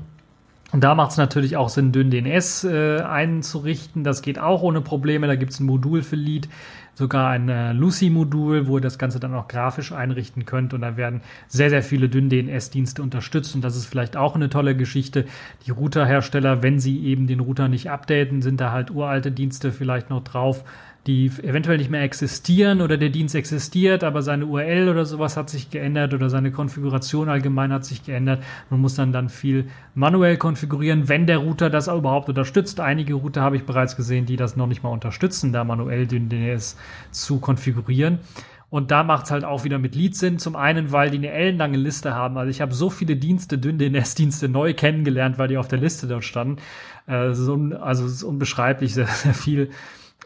Und da macht es natürlich auch Sinn, dünn DNS äh, einzurichten. Das geht auch ohne Probleme. Da gibt es ein Modul für Lead, sogar ein äh, Lucy-Modul, wo ihr das Ganze dann auch grafisch einrichten könnt. Und da werden sehr, sehr viele dünn DNS-Dienste unterstützt. Und das ist vielleicht auch eine tolle Geschichte. Die Routerhersteller, wenn sie eben den Router nicht updaten, sind da halt uralte Dienste vielleicht noch drauf die eventuell nicht mehr existieren oder der Dienst existiert, aber seine URL oder sowas hat sich geändert oder seine Konfiguration allgemein hat sich geändert. Man muss dann dann viel manuell konfigurieren, wenn der Router das überhaupt unterstützt. Einige Router habe ich bereits gesehen, die das noch nicht mal unterstützen, da manuell den DNS zu konfigurieren. Und da macht es halt auch wieder mit Lead Sinn. Zum einen, weil die eine ellenlange Liste haben. Also ich habe so viele Dienste, dünn DNS-Dienste neu kennengelernt, weil die auf der Liste dort standen. Äh, also es ist unbeschreiblich, sehr, sehr viel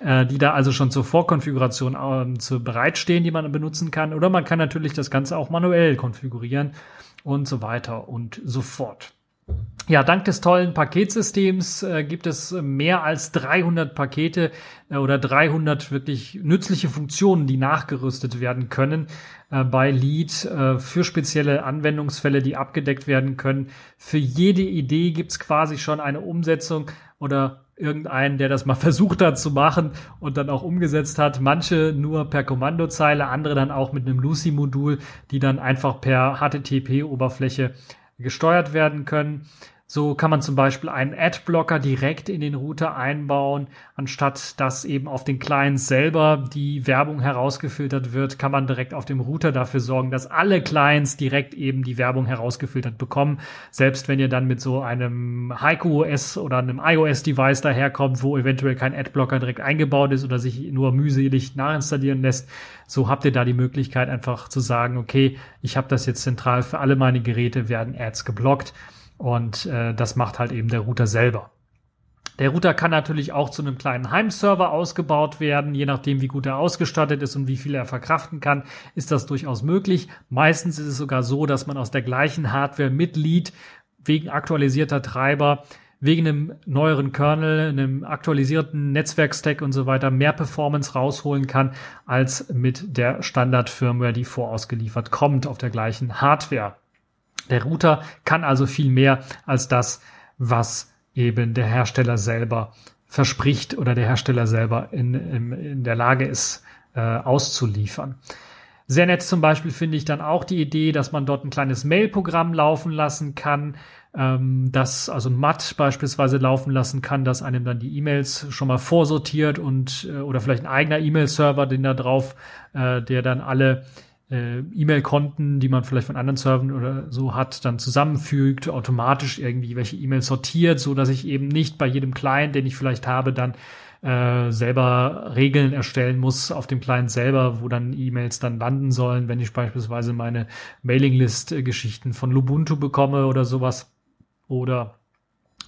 äh, die da also schon zur Vorkonfiguration ähm, zu bereitstehen, die man benutzen kann. Oder man kann natürlich das Ganze auch manuell konfigurieren und so weiter und so fort. Ja, dank des tollen Paketsystems äh, gibt es mehr als 300 Pakete äh, oder 300 wirklich nützliche Funktionen, die nachgerüstet werden können äh, bei Lead äh, für spezielle Anwendungsfälle, die abgedeckt werden können. Für jede Idee gibt's quasi schon eine Umsetzung oder irgendeinen, der das mal versucht hat zu machen und dann auch umgesetzt hat. Manche nur per Kommandozeile, andere dann auch mit einem Lucy-Modul, die dann einfach per HTTP-Oberfläche gesteuert werden können. So kann man zum Beispiel einen Adblocker direkt in den Router einbauen, anstatt dass eben auf den Clients selber die Werbung herausgefiltert wird, kann man direkt auf dem Router dafür sorgen, dass alle Clients direkt eben die Werbung herausgefiltert bekommen. Selbst wenn ihr dann mit so einem Haiku OS oder einem iOS Device daherkommt, wo eventuell kein Adblocker direkt eingebaut ist oder sich nur mühselig nachinstallieren lässt, so habt ihr da die Möglichkeit einfach zu sagen, okay, ich habe das jetzt zentral für alle meine Geräte werden Ads geblockt. Und äh, das macht halt eben der Router selber. Der Router kann natürlich auch zu einem kleinen Heimserver ausgebaut werden. Je nachdem, wie gut er ausgestattet ist und wie viel er verkraften kann, ist das durchaus möglich. Meistens ist es sogar so, dass man aus der gleichen Hardware mit Lead wegen aktualisierter Treiber, wegen einem neueren Kernel, einem aktualisierten Netzwerkstack und so weiter mehr Performance rausholen kann, als mit der Standard-Firmware, die vorausgeliefert kommt auf der gleichen Hardware. Der Router kann also viel mehr als das, was eben der Hersteller selber verspricht oder der Hersteller selber in, in, in der Lage ist äh, auszuliefern. Sehr nett zum Beispiel finde ich dann auch die Idee, dass man dort ein kleines Mail-Programm laufen lassen kann, ähm, das also MAT beispielsweise laufen lassen kann, das einem dann die E-Mails schon mal vorsortiert und äh, oder vielleicht ein eigener E-Mail-Server, den da drauf, äh, der dann alle äh, E-Mail-Konten, die man vielleicht von anderen Servern oder so hat, dann zusammenfügt, automatisch irgendwie welche E-Mails sortiert, so dass ich eben nicht bei jedem Client, den ich vielleicht habe, dann äh, selber Regeln erstellen muss auf dem Client selber, wo dann E-Mails dann landen sollen, wenn ich beispielsweise meine Mailinglist-Geschichten von Lubuntu bekomme oder sowas. Oder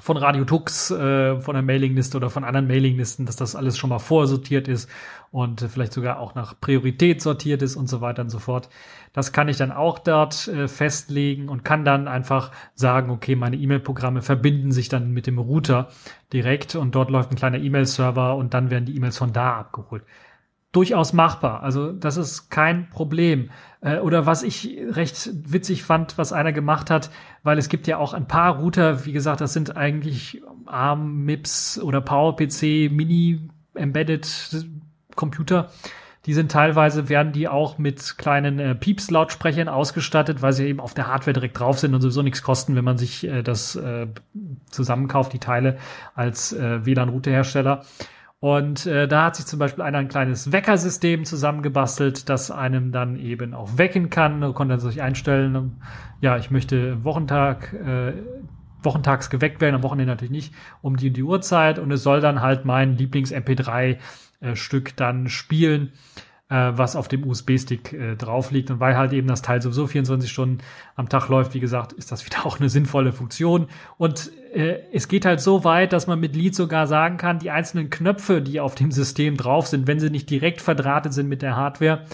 von Radio Tux, äh, von der Mailingliste oder von anderen Mailinglisten, dass das alles schon mal vorsortiert ist und äh, vielleicht sogar auch nach Priorität sortiert ist und so weiter und so fort. Das kann ich dann auch dort äh, festlegen und kann dann einfach sagen, okay, meine E-Mail-Programme verbinden sich dann mit dem Router direkt und dort läuft ein kleiner E-Mail-Server und dann werden die E-Mails von da abgeholt durchaus machbar. Also das ist kein Problem. Äh, oder was ich recht witzig fand, was einer gemacht hat, weil es gibt ja auch ein paar Router, wie gesagt, das sind eigentlich ARM, MIPS oder PowerPC, Mini Embedded Computer, Die sind teilweise, werden die auch mit kleinen äh, Pieps-Lautsprechern ausgestattet, weil sie eben auf der Hardware direkt drauf sind und sowieso nichts kosten, wenn man sich äh, das äh, zusammenkauft, die Teile als äh, WLAN-Router-Hersteller. Und äh, da hat sich zum Beispiel einer ein kleines Weckersystem zusammengebastelt, das einem dann eben auch wecken kann. Da konnte er sich einstellen, ja, ich möchte Wochentag, äh, wochentags geweckt werden, am Wochenende natürlich nicht, um die, die Uhrzeit. Und es soll dann halt mein Lieblings-MP3-Stück äh, dann spielen was auf dem USB-Stick äh, drauf liegt. Und weil halt eben das Teil sowieso 24 Stunden am Tag läuft, wie gesagt, ist das wieder auch eine sinnvolle Funktion. Und äh, es geht halt so weit, dass man mit Lead sogar sagen kann, die einzelnen Knöpfe, die auf dem System drauf sind, wenn sie nicht direkt verdrahtet sind mit der Hardware,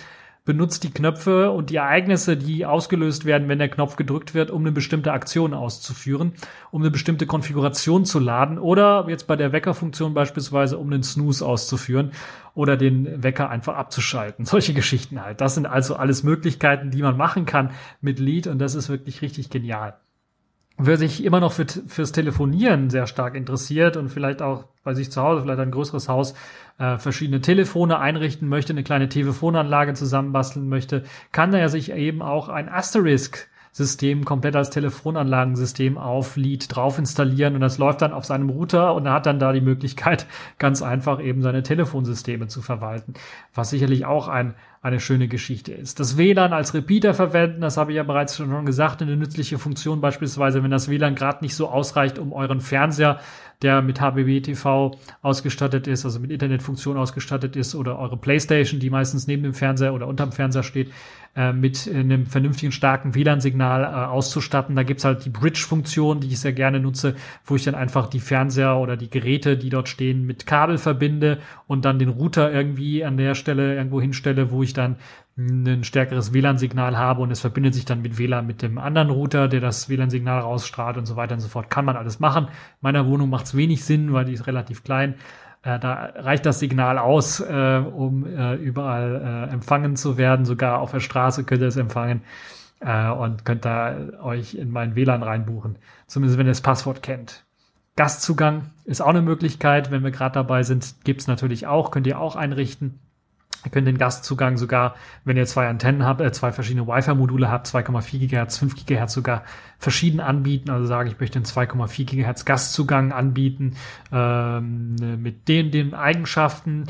benutzt die Knöpfe und die Ereignisse, die ausgelöst werden, wenn der Knopf gedrückt wird, um eine bestimmte Aktion auszuführen, um eine bestimmte Konfiguration zu laden oder jetzt bei der Weckerfunktion beispielsweise, um den Snooze auszuführen oder den Wecker einfach abzuschalten. Solche Geschichten halt. Das sind also alles Möglichkeiten, die man machen kann mit Lead und das ist wirklich richtig genial. Wer sich immer noch für, fürs Telefonieren sehr stark interessiert und vielleicht auch bei sich zu Hause, vielleicht ein größeres Haus, äh, verschiedene Telefone einrichten möchte, eine kleine Telefonanlage zusammenbasteln möchte, kann er sich eben auch ein Asterisk System komplett als Telefonanlagensystem auf Lead drauf installieren und das läuft dann auf seinem Router und er hat dann da die Möglichkeit, ganz einfach eben seine Telefonsysteme zu verwalten, was sicherlich auch ein, eine schöne Geschichte ist. Das WLAN als Repeater verwenden, das habe ich ja bereits schon gesagt, eine nützliche Funktion beispielsweise, wenn das WLAN gerade nicht so ausreicht, um euren Fernseher der mit HBB TV ausgestattet ist, also mit Internetfunktion ausgestattet ist oder eure Playstation, die meistens neben dem Fernseher oder unterm Fernseher steht, äh, mit einem vernünftigen, starken WLAN-Signal äh, auszustatten. Da gibt's halt die Bridge-Funktion, die ich sehr gerne nutze, wo ich dann einfach die Fernseher oder die Geräte, die dort stehen, mit Kabel verbinde und dann den Router irgendwie an der Stelle irgendwo hinstelle, wo ich dann ein stärkeres WLAN-Signal habe und es verbindet sich dann mit WLAN mit dem anderen Router, der das WLAN-Signal rausstrahlt und so weiter und so fort. Kann man alles machen. In meiner Wohnung macht es wenig Sinn, weil die ist relativ klein. Äh, da reicht das Signal aus, äh, um äh, überall äh, empfangen zu werden. Sogar auf der Straße könnt ihr es empfangen äh, und könnt da euch in mein WLAN reinbuchen. Zumindest wenn ihr das Passwort kennt. Gastzugang ist auch eine Möglichkeit. Wenn wir gerade dabei sind, gibt's natürlich auch, könnt ihr auch einrichten. Ihr könnt den Gastzugang sogar, wenn ihr zwei Antennen habt, äh, zwei verschiedene Wi-Fi-Module habt, 2,4 GHz, 5 GHz sogar verschieden anbieten. Also sage ich möchte einen 2,4 GHz Gastzugang anbieten ähm, mit den, den Eigenschaften,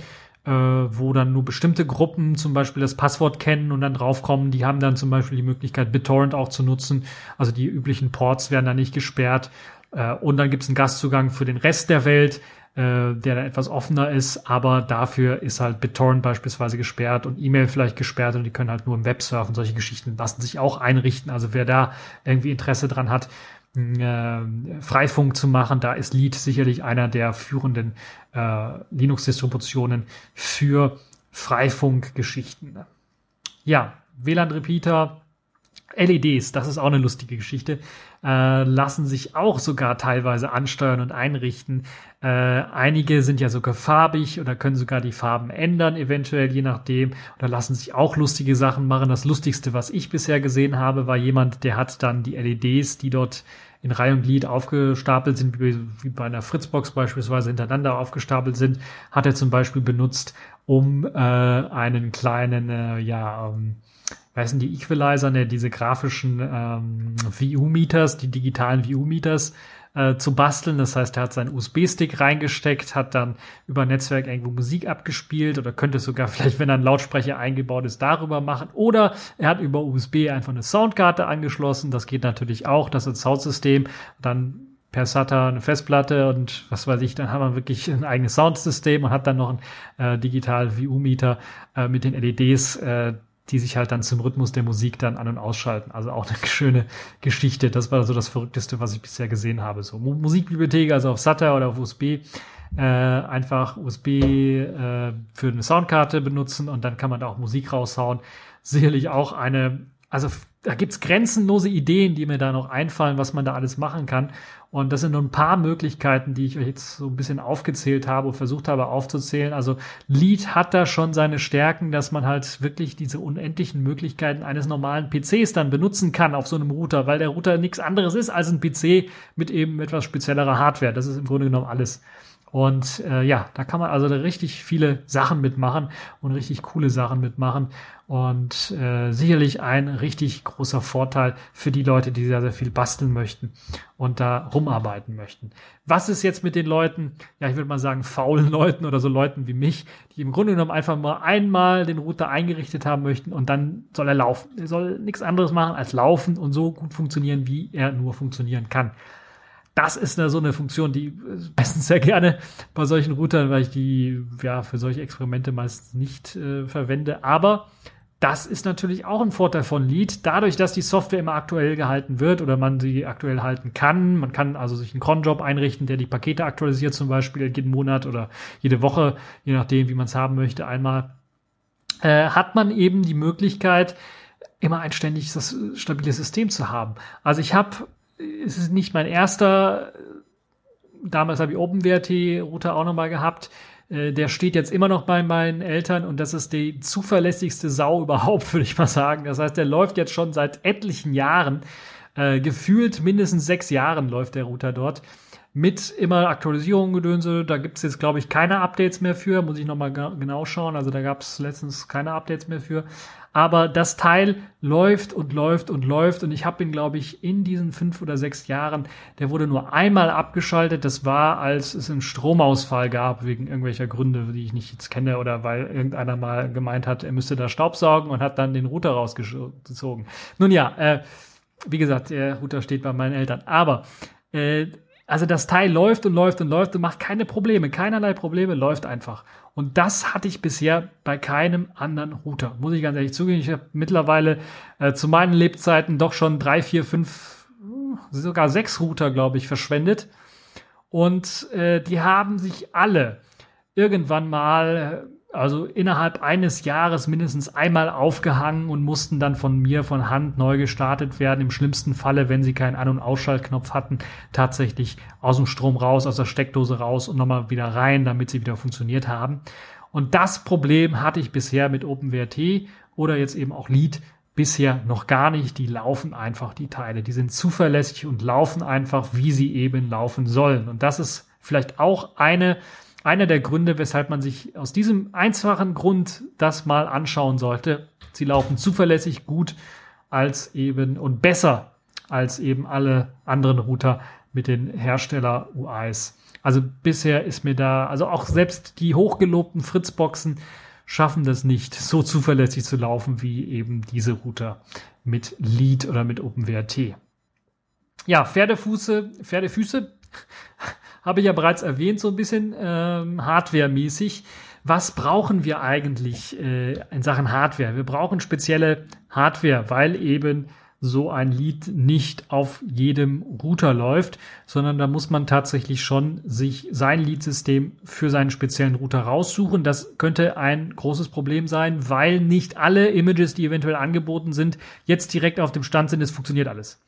äh, wo dann nur bestimmte Gruppen zum Beispiel das Passwort kennen und dann draufkommen. Die haben dann zum Beispiel die Möglichkeit, BitTorrent auch zu nutzen. Also die üblichen Ports werden da nicht gesperrt. Äh, und dann gibt es einen Gastzugang für den Rest der Welt äh, der dann etwas offener ist, aber dafür ist halt BitTorrent beispielsweise gesperrt und E-Mail vielleicht gesperrt und die können halt nur im Web surfen. Solche Geschichten lassen sich auch einrichten. Also wer da irgendwie Interesse dran hat, äh, Freifunk zu machen, da ist Lead sicherlich einer der führenden äh, Linux-Distributionen für Freifunk-Geschichten. Ja, WLAN-Repeater, LEDs, das ist auch eine lustige Geschichte, äh, lassen sich auch sogar teilweise ansteuern und einrichten. Äh, einige sind ja sogar farbig oder können sogar die Farben ändern, eventuell je nachdem. Oder lassen sich auch lustige Sachen machen. Das Lustigste, was ich bisher gesehen habe, war jemand, der hat dann die LEDs, die dort in Reihe und Glied aufgestapelt sind, wie, bei einer Fritzbox beispielsweise hintereinander aufgestapelt sind, hat er zum Beispiel benutzt, um äh, einen kleinen, äh, ja, ähm, sind die Equalizer, ne, diese grafischen ähm, VU-Meters, die digitalen VU-Meters äh, zu basteln. Das heißt, er hat seinen USB-Stick reingesteckt, hat dann über Netzwerk irgendwo Musik abgespielt oder könnte sogar vielleicht, wenn ein Lautsprecher eingebaut ist, darüber machen. Oder er hat über USB einfach eine Soundkarte angeschlossen. Das geht natürlich auch. Das ist ein Soundsystem. Dann per SATA eine Festplatte und was weiß ich, dann haben wir wirklich ein eigenes Soundsystem und hat dann noch einen äh, digital VU-Meter äh, mit den LEDs, äh, die sich halt dann zum Rhythmus der Musik dann an- und ausschalten. Also auch eine schöne Geschichte. Das war so das Verrückteste, was ich bisher gesehen habe. So Musikbibliothek, also auf SATA oder auf USB, äh, einfach USB äh, für eine Soundkarte benutzen und dann kann man da auch Musik raushauen. Sicherlich auch eine, also da gibt's grenzenlose Ideen, die mir da noch einfallen, was man da alles machen kann. Und das sind nur ein paar Möglichkeiten, die ich euch jetzt so ein bisschen aufgezählt habe und versucht habe aufzuzählen. Also Lead hat da schon seine Stärken, dass man halt wirklich diese unendlichen Möglichkeiten eines normalen PCs dann benutzen kann auf so einem Router, weil der Router nichts anderes ist als ein PC mit eben etwas speziellerer Hardware. Das ist im Grunde genommen alles. Und äh, ja, da kann man also richtig viele Sachen mitmachen und richtig coole Sachen mitmachen. Und äh, sicherlich ein richtig großer Vorteil für die Leute, die sehr, sehr viel basteln möchten und da rumarbeiten möchten. Was ist jetzt mit den Leuten, ja, ich würde mal sagen, faulen Leuten oder so Leuten wie mich, die im Grunde genommen einfach mal einmal den Router eingerichtet haben möchten und dann soll er laufen. Er soll nichts anderes machen als laufen und so gut funktionieren, wie er nur funktionieren kann. Das ist eine, so eine Funktion, die äh, meistens sehr gerne bei solchen Routern, weil ich die ja für solche Experimente meistens nicht äh, verwende. Aber das ist natürlich auch ein Vorteil von Lead. Dadurch, dass die Software immer aktuell gehalten wird oder man sie aktuell halten kann. Man kann also sich einen Cronjob einrichten, der die Pakete aktualisiert, zum Beispiel jeden Monat oder jede Woche, je nachdem, wie man es haben möchte, einmal. Äh, hat man eben die Möglichkeit, immer ein ständig das stabiles System zu haben. Also ich habe es ist nicht mein erster. Damals habe ich OpenWrt-Router auch nochmal gehabt. Äh, Der steht jetzt immer noch bei meinen Eltern und das ist die zuverlässigste Sau überhaupt, würde ich mal sagen. Das heißt, der läuft jetzt schon seit etlichen Jahren. Äh, gefühlt mindestens sechs Jahren läuft der Router dort. Mit immer Aktualisierungen gedönse. Da gibt es jetzt, glaube ich, keine Updates mehr für. Muss ich nochmal genau schauen. Also da gab es letztens keine Updates mehr für. Aber das Teil läuft und läuft und läuft. Und ich habe ihn, glaube ich, in diesen fünf oder sechs Jahren, der wurde nur einmal abgeschaltet. Das war, als es einen Stromausfall gab, wegen irgendwelcher Gründe, die ich nicht jetzt kenne, oder weil irgendeiner mal gemeint hat, er müsste da Staubsaugen und hat dann den Router rausgezogen. Nun ja, äh, wie gesagt, der Router steht bei meinen Eltern. Aber äh, also das Teil läuft und läuft und läuft und macht keine Probleme, keinerlei Probleme, läuft einfach. Und das hatte ich bisher bei keinem anderen Router. Muss ich ganz ehrlich zugeben. Ich habe mittlerweile äh, zu meinen Lebzeiten doch schon drei, vier, fünf, sogar sechs Router, glaube ich, verschwendet. Und äh, die haben sich alle irgendwann mal, also innerhalb eines Jahres mindestens einmal aufgehangen und mussten dann von mir von Hand neu gestartet werden. Im schlimmsten Falle, wenn sie keinen An- und Ausschaltknopf hatten, tatsächlich aus dem Strom raus, aus der Steckdose raus und nochmal wieder rein, damit sie wieder funktioniert haben. Und das Problem hatte ich bisher mit OpenWrt oder jetzt eben auch Lead bisher noch gar nicht. Die laufen einfach, die Teile. Die sind zuverlässig und laufen einfach, wie sie eben laufen sollen. Und das ist vielleicht auch eine einer der Gründe, weshalb man sich aus diesem einfachen Grund das mal anschauen sollte. Sie laufen zuverlässig gut als eben und besser als eben alle anderen Router mit den Hersteller UIs. Also bisher ist mir da, also auch selbst die hochgelobten Fritzboxen schaffen das nicht, so zuverlässig zu laufen wie eben diese Router mit Lead oder mit OpenWrt. Ja, Pferdefuße, Pferdefüße habe ich ja bereits erwähnt, so ein bisschen ähm, hardware-mäßig. Was brauchen wir eigentlich äh, in Sachen Hardware? Wir brauchen spezielle Hardware, weil eben so ein Lead nicht auf jedem Router läuft, sondern da muss man tatsächlich schon sich sein Lead-System für seinen speziellen Router raussuchen. Das könnte ein großes Problem sein, weil nicht alle Images, die eventuell angeboten sind, jetzt direkt auf dem Stand sind, es funktioniert alles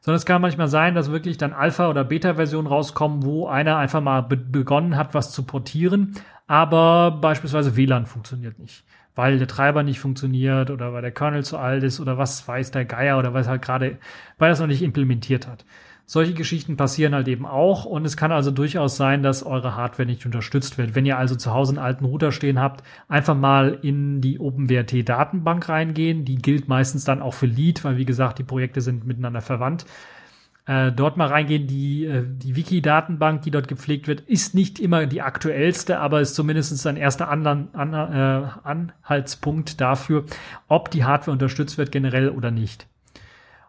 sondern es kann manchmal sein, dass wirklich dann Alpha- oder Beta-Versionen rauskommen, wo einer einfach mal be begonnen hat, was zu portieren, aber beispielsweise WLAN funktioniert nicht, weil der Treiber nicht funktioniert oder weil der Kernel zu alt ist oder was weiß der Geier oder was halt gerade, weil es noch nicht implementiert hat. Solche Geschichten passieren halt eben auch und es kann also durchaus sein, dass eure Hardware nicht unterstützt wird. Wenn ihr also zu Hause einen alten Router stehen habt, einfach mal in die OpenWrt Datenbank reingehen. Die gilt meistens dann auch für Lead, weil wie gesagt, die Projekte sind miteinander verwandt. Äh, dort mal reingehen, die, äh, die Wiki-Datenbank, die dort gepflegt wird, ist nicht immer die aktuellste, aber ist zumindest ein erster Anlan an, äh, Anhaltspunkt dafür, ob die Hardware unterstützt wird generell oder nicht.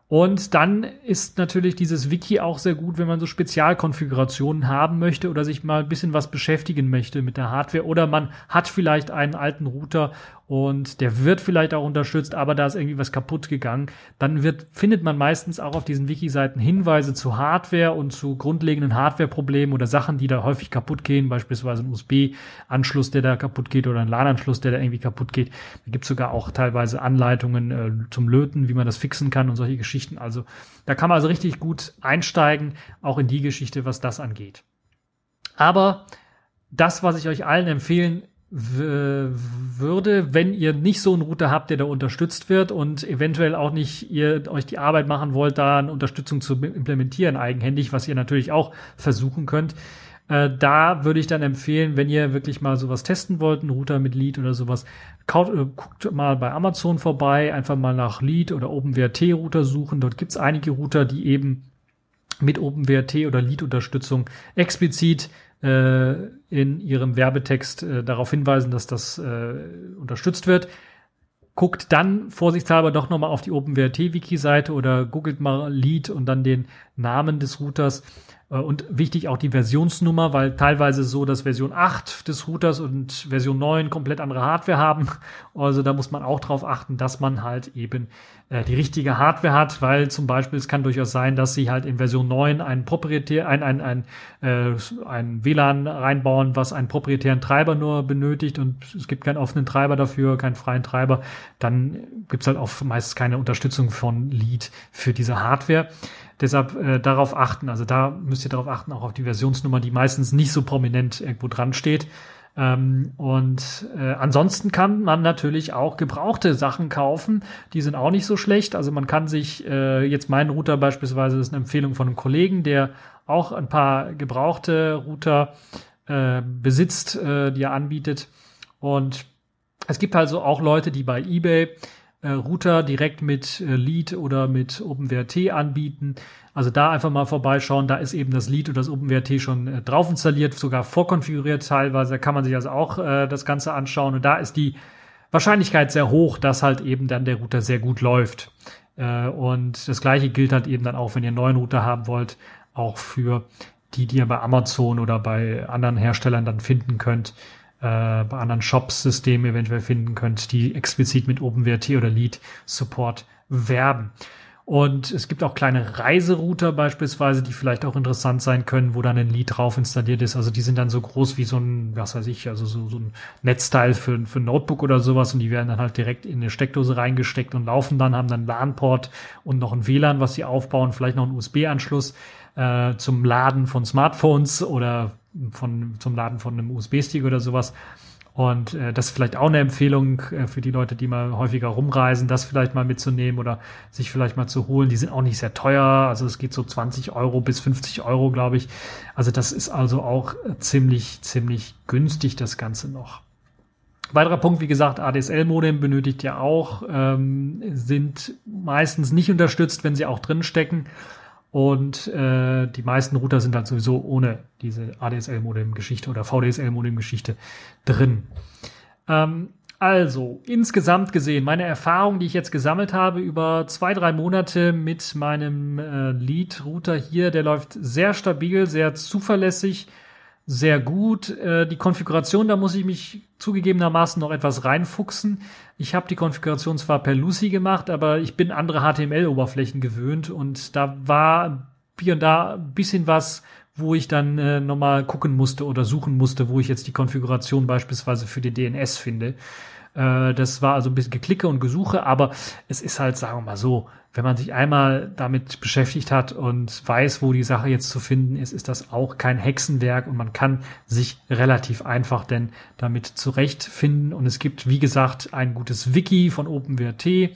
Und dann ist natürlich dieses Wiki auch sehr gut, wenn man so Spezialkonfigurationen haben möchte oder sich mal ein bisschen was beschäftigen möchte mit der Hardware. Oder man hat vielleicht einen alten Router und der wird vielleicht auch unterstützt, aber da ist irgendwie was kaputt gegangen. Dann wird, findet man meistens auch auf diesen Wiki-Seiten Hinweise zu Hardware und zu grundlegenden Hardware-Problemen oder Sachen, die da häufig kaputt gehen, beispielsweise ein USB-Anschluss, der da kaputt geht oder ein LAN-Anschluss, der da irgendwie kaputt geht. Da gibt es sogar auch teilweise Anleitungen äh, zum Löten, wie man das fixen kann und solche Geschichten. Also da kann man also richtig gut einsteigen, auch in die Geschichte, was das angeht. Aber das, was ich euch allen empfehlen würde, wenn ihr nicht so einen Router habt, der da unterstützt wird und eventuell auch nicht ihr euch die Arbeit machen wollt, da eine Unterstützung zu implementieren eigenhändig, was ihr natürlich auch versuchen könnt, Äh, da würde ich dann empfehlen, wenn ihr wirklich mal sowas testen wollt, einen Router mit Lead oder sowas, kaut, äh, guckt mal bei Amazon vorbei, einfach mal nach Lead oder OpenWrt-Router suchen. Dort gibt's einige Router, die eben mit OpenWrt oder Lead-Unterstützung explizit in ihrem Werbetext äh, darauf hinweisen, dass das äh, unterstützt wird. Guckt dann vorsichtshalber doch nochmal auf die OpenWrt-Wiki-Seite oder googelt mal Lead und dann den Namen des Routers. Äh, Und wichtig auch die Versionsnummer, weil teilweise so, dass Version 8 des Routers und Version 9 komplett andere Hardware haben. Also da muss man auch drauf achten, dass man halt eben äh, die richtige Hardware hat, weil zum Beispiel es kann durchaus sein, dass sie halt in Version 9 ein proprietär, ein, ein, ein, äh, ein WLAN reinbauen, was einen proprietären Treiber nur benötigt und es gibt keinen offenen Treiber dafür, keinen freien Treiber. Dann gibt's halt auch meistens keine Unterstützung von Lead für diese Hardware. Deshalb äh, darauf achten. Also da müsst ihr darauf achten, auch auf die Versionsnummer, die meistens nicht so prominent irgendwo dran steht. Ähm, und äh, ansonsten kann man natürlich auch gebrauchte Sachen kaufen. Die sind auch nicht so schlecht. Also man kann sich äh, jetzt meinen Router beispielsweise, das ist eine Empfehlung von einem Kollegen, der auch ein paar gebrauchte Router äh, besitzt, äh, die er anbietet. Und es gibt also auch Leute, die bei eBay äh, Router direkt mit äh, Lead oder mit OpenWrt anbieten. Also da einfach mal vorbeischauen. Da ist eben das Lead und das OpenWrt schon äh, drauf installiert, sogar vorkonfiguriert teilweise. Da kann man sich also auch äh, das Ganze anschauen. Und da ist die Wahrscheinlichkeit sehr hoch, dass halt eben dann der Router sehr gut läuft. Äh, und das gleiche gilt halt eben dann auch, wenn ihr einen neuen Router haben wollt, auch für die, die ihr bei Amazon oder bei anderen Herstellern dann finden könnt äh, bei anderen Shops-Systemen eventuell finden könnt, die explizit mit OpenWrt oder Lead Support werben. Und es gibt auch kleine Reiserouter beispielsweise, die vielleicht auch interessant sein können, wo dann ein Lead drauf installiert ist. Also die sind dann so groß wie so ein, was weiß ich, also so, so ein Netzteil für, für ein Notebook oder sowas und die werden dann halt direkt in eine Steckdose reingesteckt und laufen dann, haben dann LAN-Port und noch ein WLAN, was sie aufbauen, vielleicht noch einen USB-Anschluss äh, zum Laden von Smartphones oder von, zum Laden von einem USB-Stick oder sowas. Und äh, das ist vielleicht auch eine Empfehlung äh, für die Leute, die mal häufiger rumreisen, das vielleicht mal mitzunehmen oder sich vielleicht mal zu holen. Die sind auch nicht sehr teuer. Also es geht so 20 Euro bis 50 Euro, glaube ich. Also das ist also auch ziemlich, ziemlich günstig, das Ganze noch. Weiterer Punkt, wie gesagt, ADSL-Modem benötigt ihr auch, ähm, sind meistens nicht unterstützt, wenn sie auch drin stecken. Und äh, die meisten Router sind dann sowieso ohne diese ADSL-Modem-Geschichte oder VDSL-Modem-Geschichte drin. Ähm, also, insgesamt gesehen, meine Erfahrung, die ich jetzt gesammelt habe über zwei, drei Monate mit meinem äh, Lead-Router hier, der läuft sehr stabil, sehr zuverlässig, sehr gut. Äh, die Konfiguration, da muss ich mich zugegebenermaßen noch etwas reinfuchsen. Ich habe die Konfiguration zwar per Lucy gemacht, aber ich bin andere HTML-Oberflächen gewöhnt und da war hier und da ein bisschen was, wo ich dann äh, nochmal gucken musste oder suchen musste, wo ich jetzt die Konfiguration beispielsweise für die DNS finde. Äh, das war also ein bisschen Geklicke und Gesuche, aber es ist halt, sagen wir mal so, wenn man sich einmal damit beschäftigt hat und weiß, wo die Sache jetzt zu finden ist, ist das auch kein Hexenwerk und man kann sich relativ einfach denn damit zurechtfinden. Und es gibt, wie gesagt, ein gutes Wiki von OpenWrt,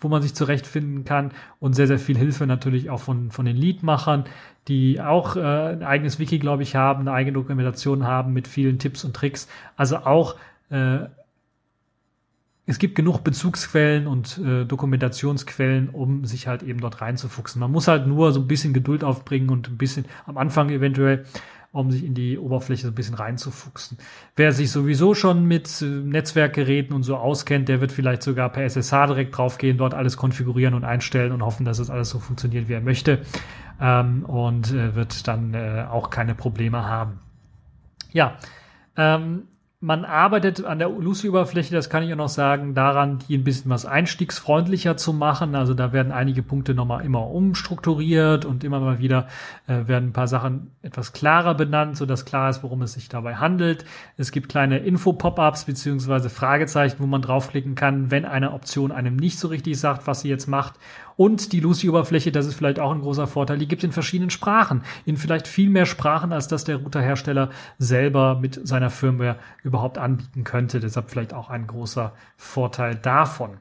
wo man sich zurechtfinden kann und sehr, sehr viel Hilfe natürlich auch von, von den Leadmachern, die auch äh, ein eigenes Wiki, glaube ich, haben, eine eigene Dokumentation haben mit vielen Tipps und Tricks. Also auch äh, es gibt genug Bezugsquellen und äh, Dokumentationsquellen, um sich halt eben dort reinzufuchsen. Man muss halt nur so ein bisschen Geduld aufbringen und ein bisschen am Anfang eventuell, um sich in die Oberfläche so ein bisschen reinzufuchsen. Wer sich sowieso schon mit äh, Netzwerkgeräten und so auskennt, der wird vielleicht sogar per SSH direkt draufgehen, dort alles konfigurieren und einstellen und hoffen, dass es alles so funktioniert, wie er möchte. Ähm, und äh, wird dann äh, auch keine Probleme haben. Ja, ähm, man arbeitet an der Lucy-Oberfläche, das kann ich auch noch sagen, daran, die ein bisschen was einstiegsfreundlicher zu machen. Also da werden einige Punkte nochmal immer umstrukturiert und immer mal wieder äh, werden ein paar Sachen etwas klarer benannt, sodass klar ist, worum es sich dabei handelt. Es gibt kleine Info-Pop-ups beziehungsweise Fragezeichen, wo man draufklicken kann, wenn eine Option einem nicht so richtig sagt, was sie jetzt macht. Und die Lucy-Oberfläche, das ist vielleicht auch ein großer Vorteil, die gibt in verschiedenen Sprachen, in vielleicht viel mehr Sprachen, als das der Routerhersteller selber mit seiner Firmware überhaupt anbieten könnte. Deshalb vielleicht auch ein großer Vorteil davon.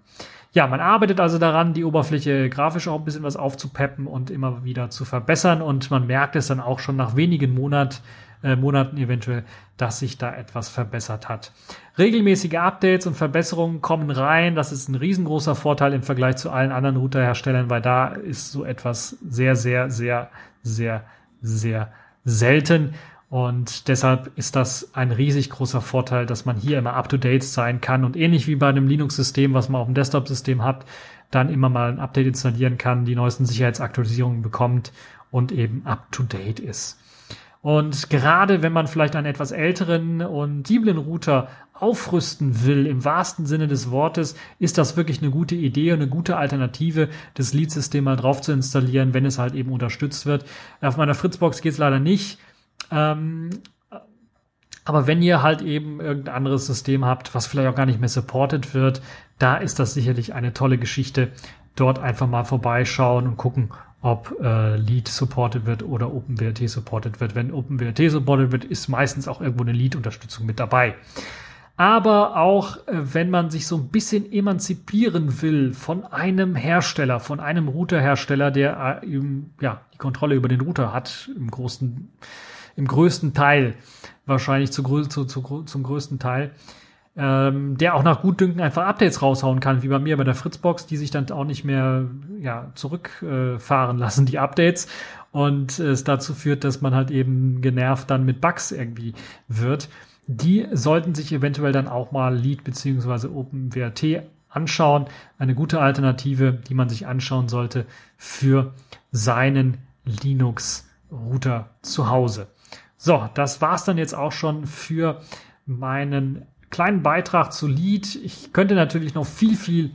Ja, man arbeitet also daran, die Oberfläche grafisch auch ein bisschen was aufzupeppen und immer wieder zu verbessern. Und man merkt es dann auch schon nach wenigen Monaten, äh, Monaten eventuell, dass sich da etwas verbessert hat. Regelmäßige Updates und Verbesserungen kommen rein. Das ist ein riesengroßer Vorteil im Vergleich zu allen anderen Routerherstellern, weil da ist so etwas sehr, sehr, sehr, sehr, sehr selten. Und deshalb ist das ein riesig großer Vorteil, dass man hier immer up-to-date sein kann und ähnlich wie bei einem Linux-System, was man auf dem Desktop-System hat, dann immer mal ein Update installieren kann, die neuesten Sicherheitsaktualisierungen bekommt und eben up-to-date ist. Und gerade wenn man vielleicht einen etwas älteren und sensiblen Router aufrüsten will, im wahrsten Sinne des Wortes, ist das wirklich eine gute Idee und eine gute Alternative, das Lead-System mal drauf zu installieren, wenn es halt eben unterstützt wird. Auf meiner Fritzbox geht es leider nicht. Ähm, aber wenn ihr halt eben irgendein anderes System habt, was vielleicht auch gar nicht mehr supported wird, da ist das sicherlich eine tolle Geschichte. Dort einfach mal vorbeischauen und gucken, ob äh, Lead supported wird oder OpenWrt supported wird. Wenn OpenWrt supported wird, ist meistens auch irgendwo eine Lead-Unterstützung mit dabei. Aber auch äh, wenn man sich so ein bisschen emanzipieren will von einem Hersteller, von einem Routerhersteller, der äh, ja die Kontrolle über den Router hat im großen, im größten Teil, wahrscheinlich zu, zu, zu, zum größten Teil, ähm, der auch nach Gutdünken einfach Updates raushauen kann, wie bei mir bei der Fritzbox, die sich dann auch nicht mehr ja, zurückfahren äh, lassen, die Updates. Und es dazu führt, dass man halt eben genervt dann mit Bugs irgendwie wird. Die sollten sich eventuell dann auch mal Lead beziehungsweise OpenWrt anschauen. Eine gute Alternative, die man sich anschauen sollte für seinen Linux-Router zu Hause. So, das war's dann jetzt auch schon für meinen kleinen Beitrag zu Lead. Ich könnte natürlich noch viel, viel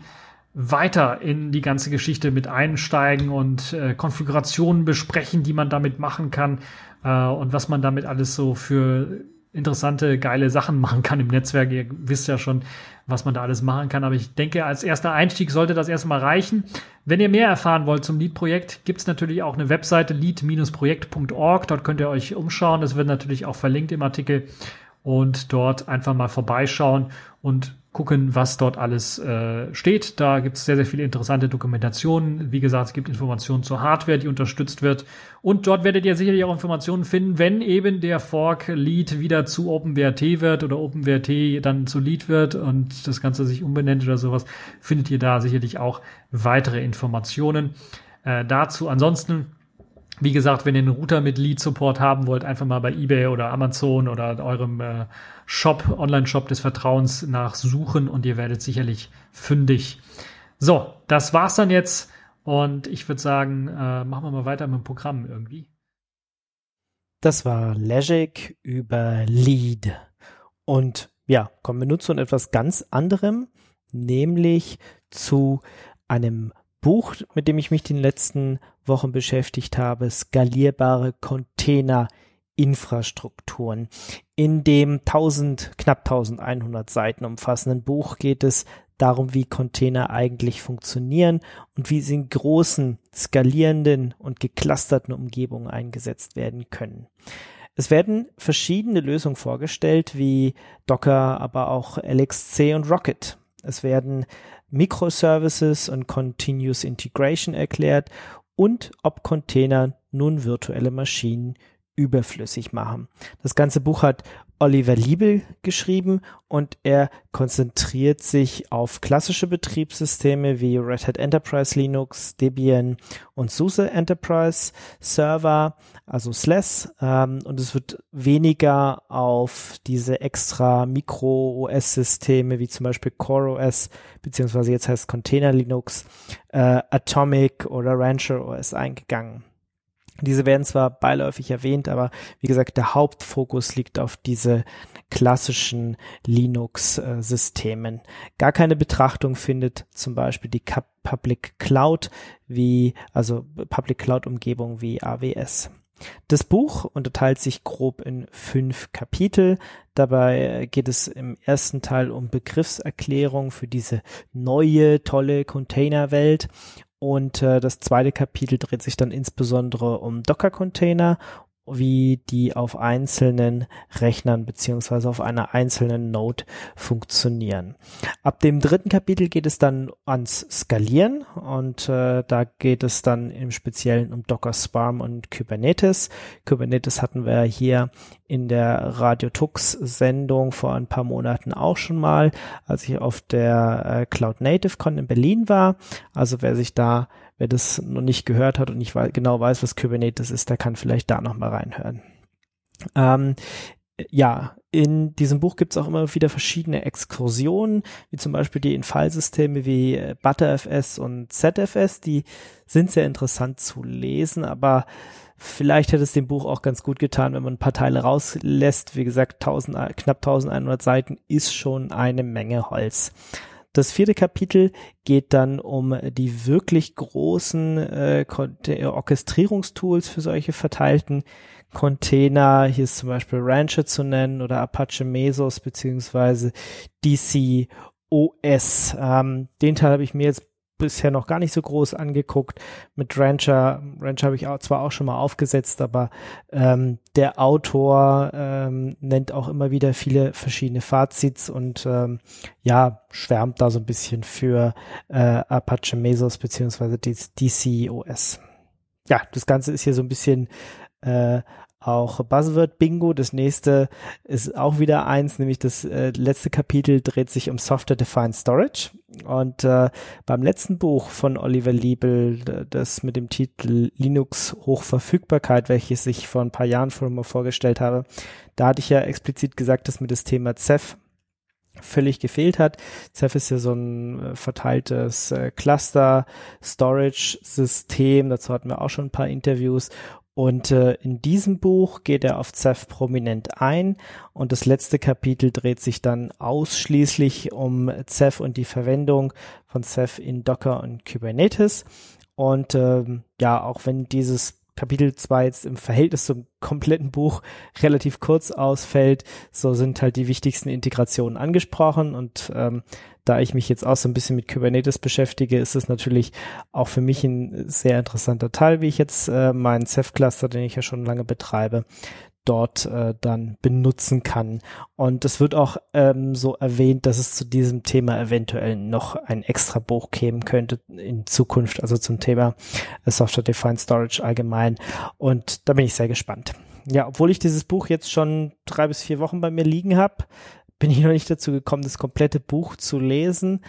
weiter in die ganze Geschichte mit einsteigen und äh, Konfigurationen besprechen, die man damit machen kann äh, und was man damit alles so für interessante, geile Sachen machen kann im Netzwerk. Ihr wisst ja schon, was man da alles machen kann. Aber ich denke, als erster Einstieg sollte das erstmal reichen. Wenn ihr mehr erfahren wollt zum Lead-Projekt, gibt es natürlich auch eine Webseite lead-projekt.org. Dort könnt ihr euch umschauen. Das wird natürlich auch verlinkt im Artikel. Und dort einfach mal vorbeischauen und gucken, was dort alles äh, steht. Da gibt es sehr, sehr viele interessante Dokumentationen. Wie gesagt, es gibt Informationen zur Hardware, die unterstützt wird. Und dort werdet ihr sicherlich auch Informationen finden, wenn eben der Fork Lead wieder zu OpenWrt wird oder OpenWrt dann zu Lead wird und das Ganze sich umbenennt oder sowas, findet ihr da sicherlich auch weitere Informationen äh, dazu. Ansonsten wie gesagt, wenn ihr einen Router mit Lead-Support haben wollt, einfach mal bei eBay oder Amazon oder eurem äh, Shop, Online-Shop des Vertrauens nachsuchen und ihr werdet sicherlich fündig. So, das war's dann jetzt und ich würde sagen, äh, machen wir mal weiter mit dem Programm irgendwie. Das war Legic über Lead. Und ja, kommen wir nun zu etwas ganz anderem, nämlich zu einem Buch, mit dem ich mich den letzten Wochen beschäftigt habe, skalierbare Container-Infrastrukturen. In dem 1000, knapp 1100 Seiten umfassenden Buch geht es darum, wie Container eigentlich funktionieren und wie sie in großen, skalierenden und geclusterten Umgebungen eingesetzt werden können. Es werden verschiedene Lösungen vorgestellt, wie Docker, aber auch LXC und Rocket. Es werden Microservices und Continuous Integration erklärt und ob Container nun virtuelle Maschinen überflüssig machen. Das ganze Buch hat Oliver Liebel geschrieben und er konzentriert sich auf klassische Betriebssysteme wie Red Hat Enterprise Linux, Debian und SUSE Enterprise Server, also SLES, ähm, und es wird weniger auf diese extra Micro-OS-Systeme wie zum Beispiel Core OS, beziehungsweise jetzt heißt Container Linux, äh, Atomic oder Rancher OS eingegangen. Diese werden zwar beiläufig erwähnt, aber wie gesagt, der Hauptfokus liegt auf diese klassischen Linux-Systemen. Gar keine Betrachtung findet zum Beispiel die Public Cloud wie, also Public Cloud Umgebung wie AWS. Das Buch unterteilt sich grob in fünf Kapitel. Dabei geht es im ersten Teil um Begriffserklärung für diese neue, tolle Containerwelt und äh, das zweite Kapitel dreht sich dann insbesondere um Docker-Container wie die auf einzelnen Rechnern beziehungsweise auf einer einzelnen Node funktionieren. Ab dem dritten Kapitel geht es dann ans Skalieren und äh, da geht es dann im Speziellen um Docker Swarm und Kubernetes. Kubernetes hatten wir hier in der Radio Tux Sendung vor ein paar Monaten auch schon mal, als ich auf der äh, Cloud Native Con in Berlin war. Also wer sich da Wer das noch nicht gehört hat und nicht wei genau weiß, was Kubernetes ist, der kann vielleicht da noch mal reinhören. Ähm, ja, in diesem Buch gibt es auch immer wieder verschiedene Exkursionen, wie zum Beispiel die in Fallsysteme wie äh, ButterFS und ZFS. Die sind sehr interessant zu lesen, aber vielleicht hätte es dem Buch auch ganz gut getan, wenn man ein paar Teile rauslässt. Wie gesagt, 1000, knapp 1100 Seiten ist schon eine Menge Holz. Das vierte Kapitel geht dann um die wirklich großen äh, Orchestrierungstools für solche verteilten Container. Hier ist zum Beispiel Rancher zu nennen oder Apache Mesos beziehungsweise DC OS. Ähm, den Teil habe ich mir jetzt bisher noch gar nicht so groß angeguckt. Mit Rancher, Rancher habe ich auch, zwar auch schon mal aufgesetzt, aber ähm, der Autor ähm, nennt auch immer wieder viele verschiedene Fazits und ähm, ja, schwärmt da so ein bisschen für äh, Apache Mesos beziehungsweise DCOS. Ja, das Ganze ist hier so ein bisschen äh, auch Buzzword Bingo. Das nächste ist auch wieder eins, nämlich das äh, letzte Kapitel dreht sich um Software Defined Storage. Und äh, beim letzten Buch von Oliver Liebel, das mit dem Titel Linux Hochverfügbarkeit, welches ich vor ein paar Jahren schon mal vorgestellt habe, da hatte ich ja explizit gesagt, dass mir das Thema Ceph völlig gefehlt hat. Ceph ist ja so ein äh, verteiltes äh, Cluster Storage System. Dazu hatten wir auch schon ein paar Interviews und äh, in diesem Buch geht er auf Ceph prominent ein und das letzte Kapitel dreht sich dann ausschließlich um Ceph und die Verwendung von Ceph in Docker und Kubernetes. Und ähm, ja, auch wenn dieses Kapitel 2 jetzt im Verhältnis zum kompletten Buch relativ kurz ausfällt, so sind halt die wichtigsten Integrationen angesprochen. Und ähm, da ich mich jetzt auch so ein bisschen mit Kubernetes beschäftige, ist es natürlich auch für mich ein sehr interessanter Teil, wie ich jetzt äh, meinen Ceph-Cluster, den ich ja schon lange betreibe, dort äh, dann benutzen kann. Und es wird auch ähm, so erwähnt, dass es zu diesem Thema eventuell noch ein extra Buch geben könnte in Zukunft, also zum Thema äh, Software Defined Storage allgemein. Und da bin ich sehr gespannt. Ja, obwohl ich dieses Buch jetzt schon drei bis vier Wochen bei mir liegen habe, bin ich noch nicht dazu gekommen, das komplette Buch zu lesen.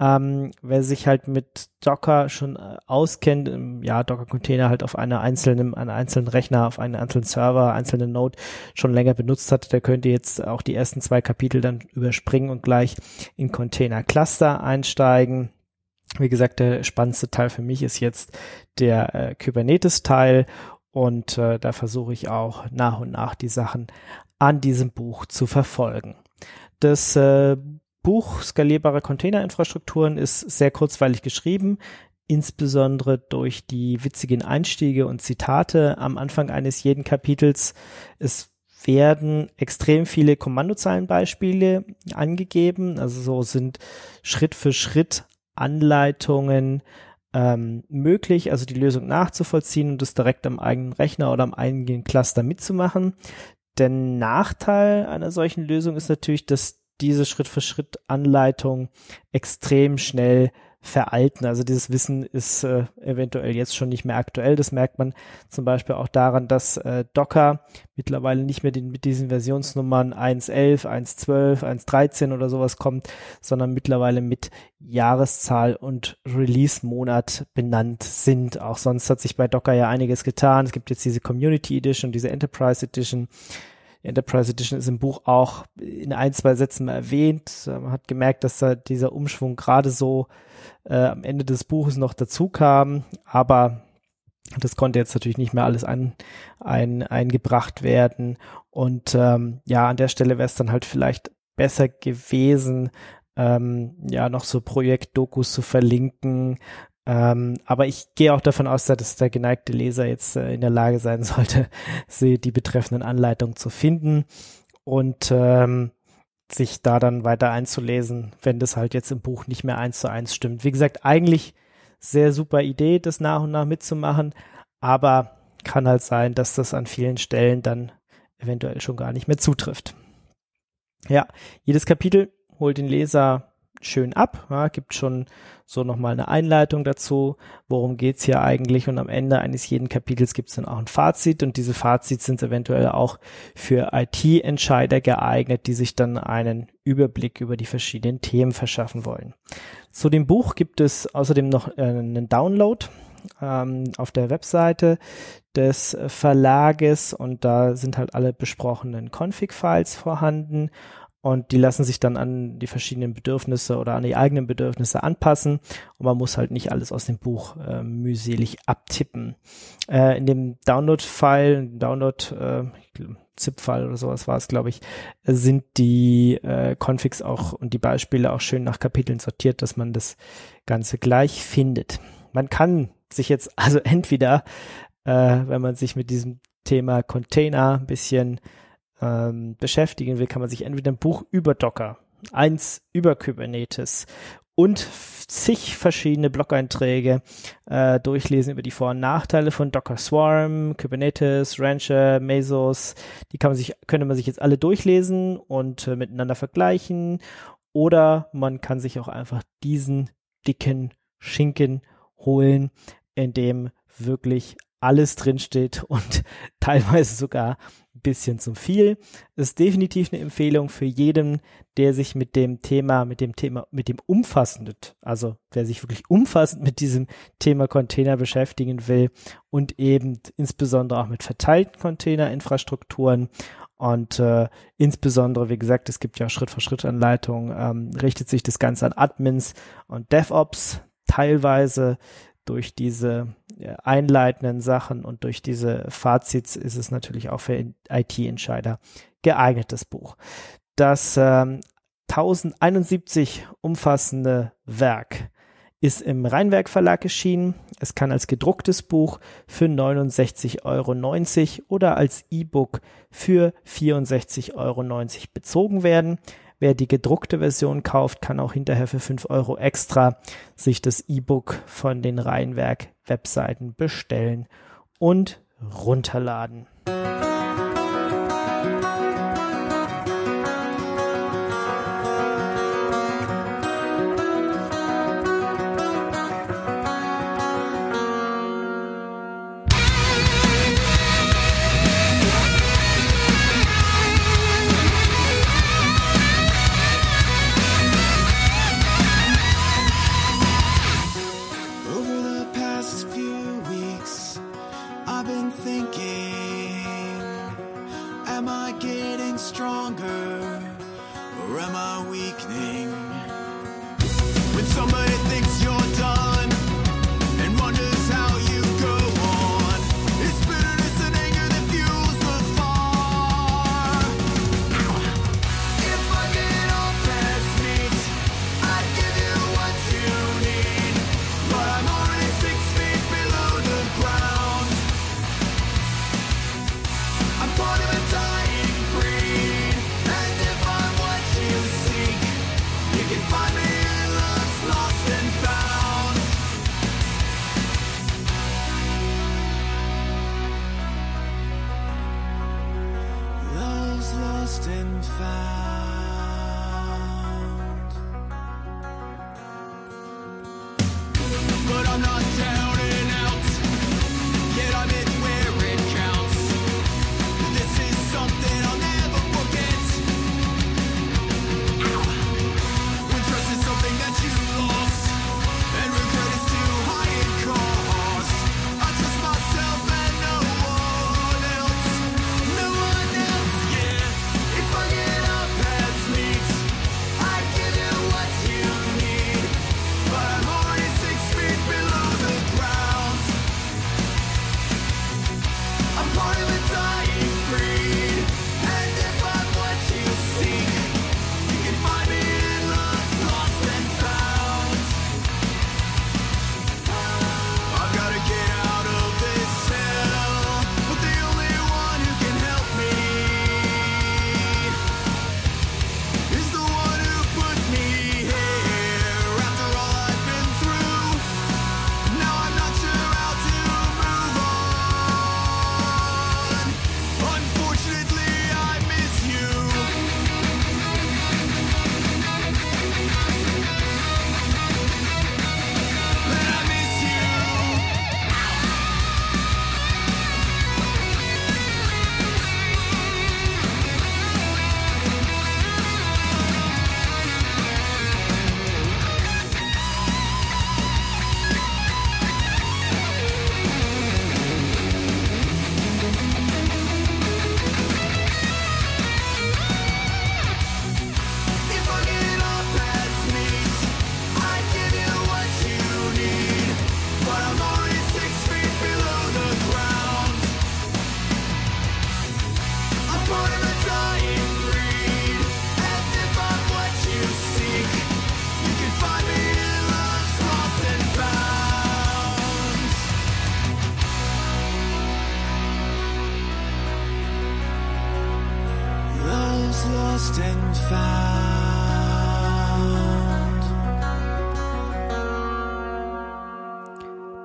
Ähm, wer sich halt mit Docker schon äh, auskennt, im, ja, Docker-Container halt auf einer einzelnen, einem einzelnen Rechner, auf einem einzelnen Server, einzelnen Node schon länger benutzt hat, der könnte jetzt auch die ersten zwei Kapitel dann überspringen und gleich in Container-Cluster einsteigen. Wie gesagt, der spannendste Teil für mich ist jetzt der äh, Kubernetes-Teil und äh, da versuche ich auch nach und nach die Sachen an diesem Buch zu verfolgen. Das äh, Buch Skalierbare Containerinfrastrukturen ist sehr kurzweilig geschrieben, insbesondere durch die witzigen Einstiege und Zitate am Anfang eines jeden Kapitels. Es werden extrem viele Kommandozeilenbeispiele angegeben, also so sind Schritt für Schritt Anleitungen ähm, möglich, also die Lösung nachzuvollziehen und das direkt am eigenen Rechner oder am eigenen Cluster mitzumachen. Der Nachteil einer solchen Lösung ist natürlich, dass diese Schritt-für-Schritt-Anleitung extrem schnell veralten. Also dieses Wissen ist äh, eventuell jetzt schon nicht mehr aktuell. Das merkt man zum Beispiel auch daran, dass äh, Docker mittlerweile nicht mehr den, mit diesen Versionsnummern 1.11, 1.12, 1.13 oder sowas kommt, sondern mittlerweile mit Jahreszahl und Release-Monat benannt sind. Auch sonst hat sich bei Docker ja einiges getan. Es gibt jetzt diese Community Edition, diese Enterprise Edition. Enterprise Edition ist im Buch auch in ein, zwei Sätzen mal erwähnt. Man hat gemerkt, dass da dieser Umschwung gerade so äh, am Ende des Buches noch dazu kam, aber das konnte jetzt natürlich nicht mehr alles ein, ein, eingebracht werden. Und ähm, ja, an der Stelle wäre es dann halt vielleicht besser gewesen, ähm, ja, noch so Projektdokus zu verlinken. Ähm, aber ich gehe auch davon aus, dass der geneigte Leser jetzt äh, in der Lage sein sollte, sie, die betreffenden Anleitungen zu finden. Und ähm, sich da dann weiter einzulesen, wenn das halt jetzt im Buch nicht mehr eins zu eins stimmt. Wie gesagt, eigentlich sehr super Idee, das nach und nach mitzumachen, aber kann halt sein, dass das an vielen Stellen dann eventuell schon gar nicht mehr zutrifft. Ja, jedes Kapitel holt den Leser schön ab, ja, gibt schon so nochmal eine Einleitung dazu, worum geht's hier eigentlich? Und am Ende eines jeden Kapitels gibt's dann auch ein Fazit. Und diese Fazits sind eventuell auch für IT-Entscheider geeignet, die sich dann einen Überblick über die verschiedenen Themen verschaffen wollen. Zu dem Buch gibt es außerdem noch äh, einen Download ähm, auf der Webseite des Verlages. Und da sind halt alle besprochenen Config-Files vorhanden und die lassen sich dann an die verschiedenen Bedürfnisse oder an die eigenen Bedürfnisse anpassen und man muss halt nicht alles aus dem Buch äh, mühselig abtippen. Äh, in dem Download-File, Download, äh, ZIP-File oder sowas war es, glaube ich, sind die äh, Configs auch und die Beispiele auch schön nach Kapiteln sortiert, dass man das Ganze gleich findet. Man kann sich jetzt also entweder, äh, wenn man sich mit diesem Thema Container ein bisschen ähm, beschäftigen will, kann man sich entweder ein Buch über Docker, eins über Kubernetes und zig verschiedene Blog-Einträge äh, durchlesen über die Vor- und Nachteile von Docker Swarm, Kubernetes, Rancher, Mesos. Die kann man sich, könnte man sich jetzt alle durchlesen und äh, miteinander vergleichen. Oder man kann sich auch einfach diesen dicken Schinken holen, in dem wirklich alles drinsteht und teilweise sogar bisschen zu viel. Ist definitiv eine Empfehlung für jeden, der sich mit dem Thema, mit dem Thema, mit dem umfassenden, also wer sich wirklich umfassend mit diesem Thema Container beschäftigen will und eben insbesondere auch mit verteilten Containerinfrastrukturen und äh, insbesondere, wie gesagt, es gibt ja Schritt-für-Schritt-Anleitungen, ähm, richtet sich das Ganze an Admins und DevOps teilweise durch diese äh, einleitenden Sachen und durch diese Fazits ist es natürlich auch für IT-Entscheider geeignetes Buch. Das ähm, 1071 umfassende Werk ist im Rheinwerk Verlag erschienen. Es kann als gedrucktes Buch für 69,90 Euro oder als E-Book für 64,90 Euro bezogen werden. Wer die gedruckte Version kauft, kann auch hinterher für 5 Euro extra sich das E-Book von den Rheinwerk Webseiten bestellen und runterladen.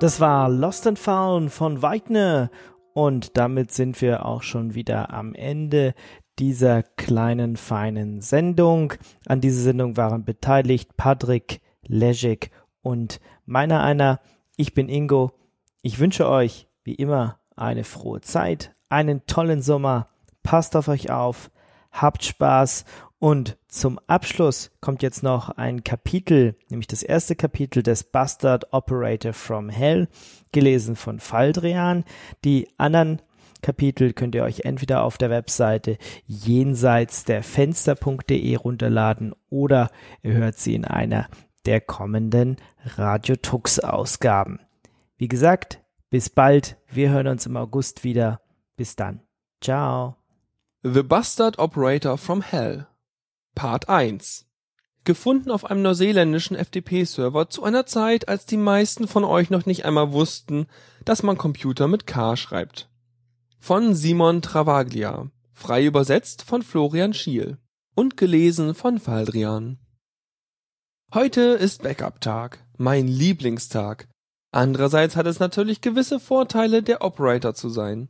Das war Lost and Found von Weidner. Und damit sind wir auch schon wieder am Ende dieser kleinen, feinen Sendung. An dieser Sendung waren beteiligt Patrick, Leschik und meiner einer. Ich bin Ingo. Ich wünsche euch, wie immer, eine frohe Zeit, einen tollen Sommer. Passt auf euch auf, habt Spaß und zum Abschluss kommt jetzt noch ein Kapitel, nämlich das erste Kapitel des Bastard Operator from Hell, gelesen von Faldrian. Die anderen Kapitel könnt ihr euch entweder auf der Webseite jenseits der Fenster.de runterladen oder ihr hört sie in einer der kommenden Radio Tux Ausgaben. Wie gesagt, bis bald. Wir hören uns im August wieder. Bis dann. Ciao. The Bastard Operator from Hell Part 1 Gefunden auf einem neuseeländischen FTP-Server zu einer Zeit, als die meisten von euch noch nicht einmal wussten, dass man Computer mit K schreibt. Von Simon Travaglia. Frei übersetzt von Florian Schiel. Und gelesen von Faldrian. Heute ist Backup-Tag. Mein Lieblingstag. Andererseits hat es natürlich gewisse Vorteile, der Operator zu sein.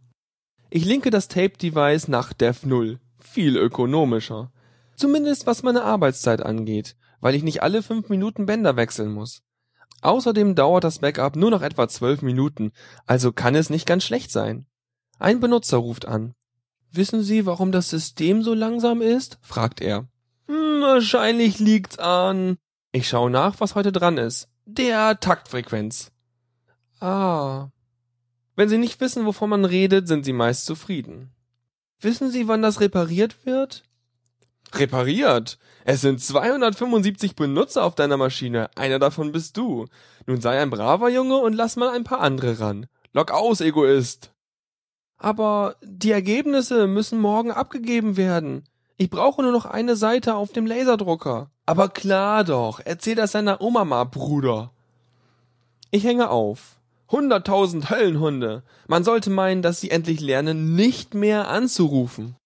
Ich linke das Tape-Device nach Dev 0. Viel ökonomischer. Zumindest was meine Arbeitszeit angeht, weil ich nicht alle fünf Minuten Bänder wechseln muss. Außerdem dauert das Backup nur noch etwa zwölf Minuten, also kann es nicht ganz schlecht sein. Ein Benutzer ruft an. Wissen Sie, warum das System so langsam ist? fragt er. Hm, wahrscheinlich liegt's an. Ich schaue nach, was heute dran ist. Der Taktfrequenz. Ah. Wenn Sie nicht wissen, wovon man redet, sind Sie meist zufrieden. Wissen Sie, wann das repariert wird? Repariert? Es sind 275 Benutzer auf deiner Maschine. Einer davon bist du. Nun sei ein braver Junge und lass mal ein paar andere ran. Lock aus, Egoist. Aber die Ergebnisse müssen morgen abgegeben werden. Ich brauche nur noch eine Seite auf dem Laserdrucker. Aber klar doch. Erzähl das deiner Oma mal, Bruder. Ich hänge auf. Hunderttausend Höllenhunde. Man sollte meinen, dass sie endlich lernen, nicht mehr anzurufen.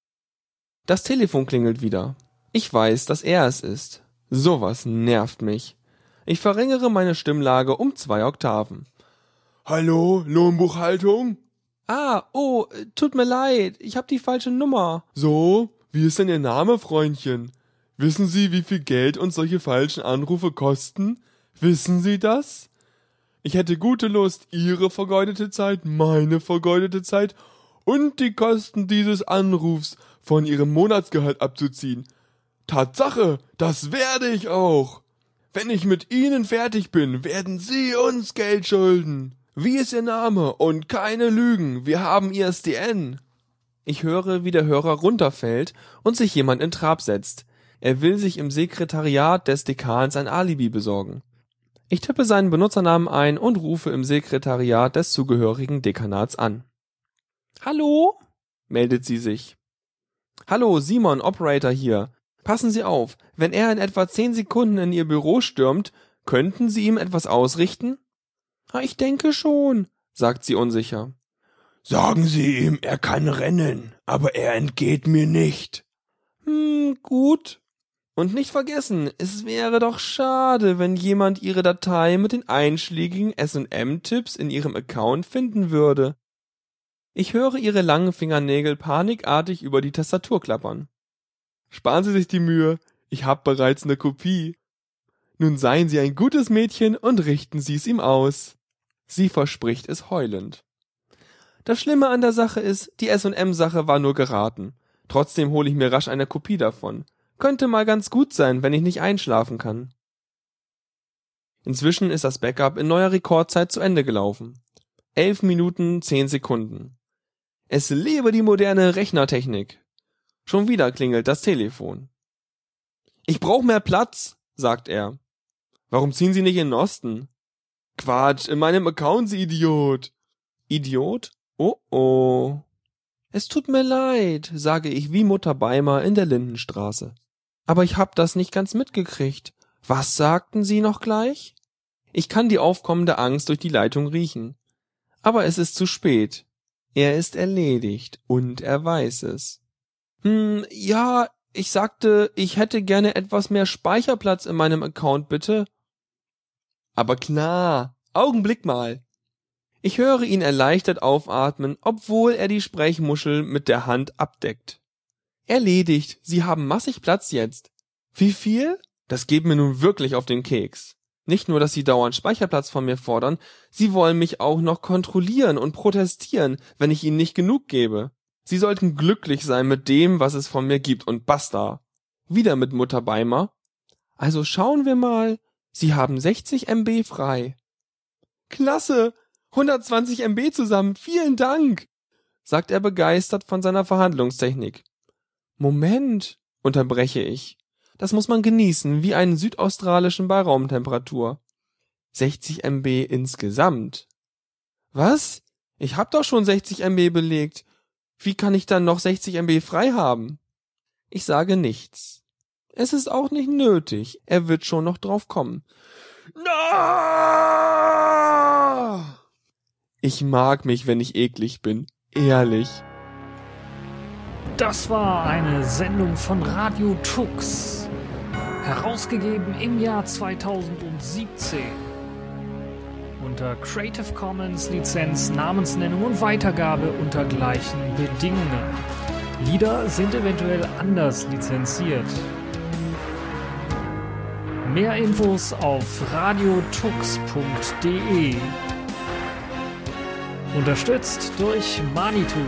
Das Telefon klingelt wieder. Ich weiß, dass er es ist. Sowas nervt mich. Ich verringere meine Stimmlage um zwei Oktaven. Hallo, Lohnbuchhaltung? Ah, oh, tut mir leid, ich hab die falsche Nummer. So, wie ist denn Ihr Name, Freundchen? Wissen Sie, wie viel Geld uns solche falschen Anrufe kosten? Wissen Sie das? Ich hätte gute Lust, Ihre vergeudete Zeit, meine vergeudete Zeit und die Kosten dieses Anrufs von Ihrem Monatsgehalt abzuziehen. Tatsache, das werde ich auch. Wenn ich mit Ihnen fertig bin, werden Sie uns Geld schulden. Wie ist Ihr Name? Und keine Lügen, wir haben ISDN. Ich höre, wie der Hörer runterfällt und sich jemand in Trab setzt. Er will sich im Sekretariat des Dekans ein Alibi besorgen. Ich tippe seinen Benutzernamen ein und rufe im Sekretariat des zugehörigen Dekanats an. Hallo? meldet sie sich. Hallo, Simon, Operator hier. Passen Sie auf, wenn er in etwa zehn Sekunden in Ihr Büro stürmt, könnten Sie ihm etwas ausrichten? Ich denke schon, sagt sie unsicher. Sagen Sie ihm, er kann rennen, aber er entgeht mir nicht. Hm, gut. Und nicht vergessen, es wäre doch schade, wenn jemand Ihre Datei mit den einschlägigen S&M-Tipps in Ihrem Account finden würde. Ich höre Ihre langen Fingernägel panikartig über die Tastatur klappern. Sparen Sie sich die Mühe, ich hab bereits ne Kopie. Nun seien Sie ein gutes Mädchen und richten Sie es ihm aus. Sie verspricht es heulend. Das Schlimme an der Sache ist, die S&M-Sache war nur geraten. Trotzdem hole ich mir rasch eine Kopie davon. Könnte mal ganz gut sein, wenn ich nicht einschlafen kann. Inzwischen ist das Backup in neuer Rekordzeit zu Ende gelaufen. Elf Minuten, zehn Sekunden. Es lebe die moderne Rechnertechnik. Schon wieder klingelt das Telefon. Ich brauch mehr Platz, sagt er. Warum ziehen Sie nicht in den Osten? Quatsch, in meinem Account, Sie Idiot. Idiot? Oh oh. Es tut mir leid, sage ich wie Mutter Beimer in der Lindenstraße. Aber ich hab das nicht ganz mitgekriegt. Was sagten Sie noch gleich? Ich kann die aufkommende Angst durch die Leitung riechen. Aber es ist zu spät. Er ist erledigt und er weiß es. Hm, ja, ich sagte, ich hätte gerne etwas mehr Speicherplatz in meinem Account, bitte. Aber klar, Augenblick mal. Ich höre ihn erleichtert aufatmen, obwohl er die Sprechmuschel mit der Hand abdeckt. Erledigt, Sie haben massig Platz jetzt. Wie viel? Das geht mir nun wirklich auf den Keks. Nicht nur, dass Sie dauernd Speicherplatz von mir fordern, Sie wollen mich auch noch kontrollieren und protestieren, wenn ich Ihnen nicht genug gebe. Sie sollten glücklich sein mit dem, was es von mir gibt und basta. Wieder mit Mutter Beimer. Also schauen wir mal. Sie haben 60 MB frei. Klasse! 120 MB zusammen. Vielen Dank! sagt er begeistert von seiner Verhandlungstechnik. Moment, unterbreche ich. Das muss man genießen, wie einen südaustralischen bei Raumtemperatur. 60 MB insgesamt. Was? Ich hab doch schon 60 MB belegt. Wie kann ich dann noch 60 MB frei haben? Ich sage nichts. Es ist auch nicht nötig. Er wird schon noch drauf kommen. Na! Ich mag mich, wenn ich eklig bin. Ehrlich. Das war eine Sendung von Radio Tux. Herausgegeben im Jahr 2017. Unter Creative Commons Lizenz, Namensnennung und Weitergabe unter gleichen Bedingungen. Lieder sind eventuell anders lizenziert. Mehr Infos auf radiotux.de. Unterstützt durch Manitou.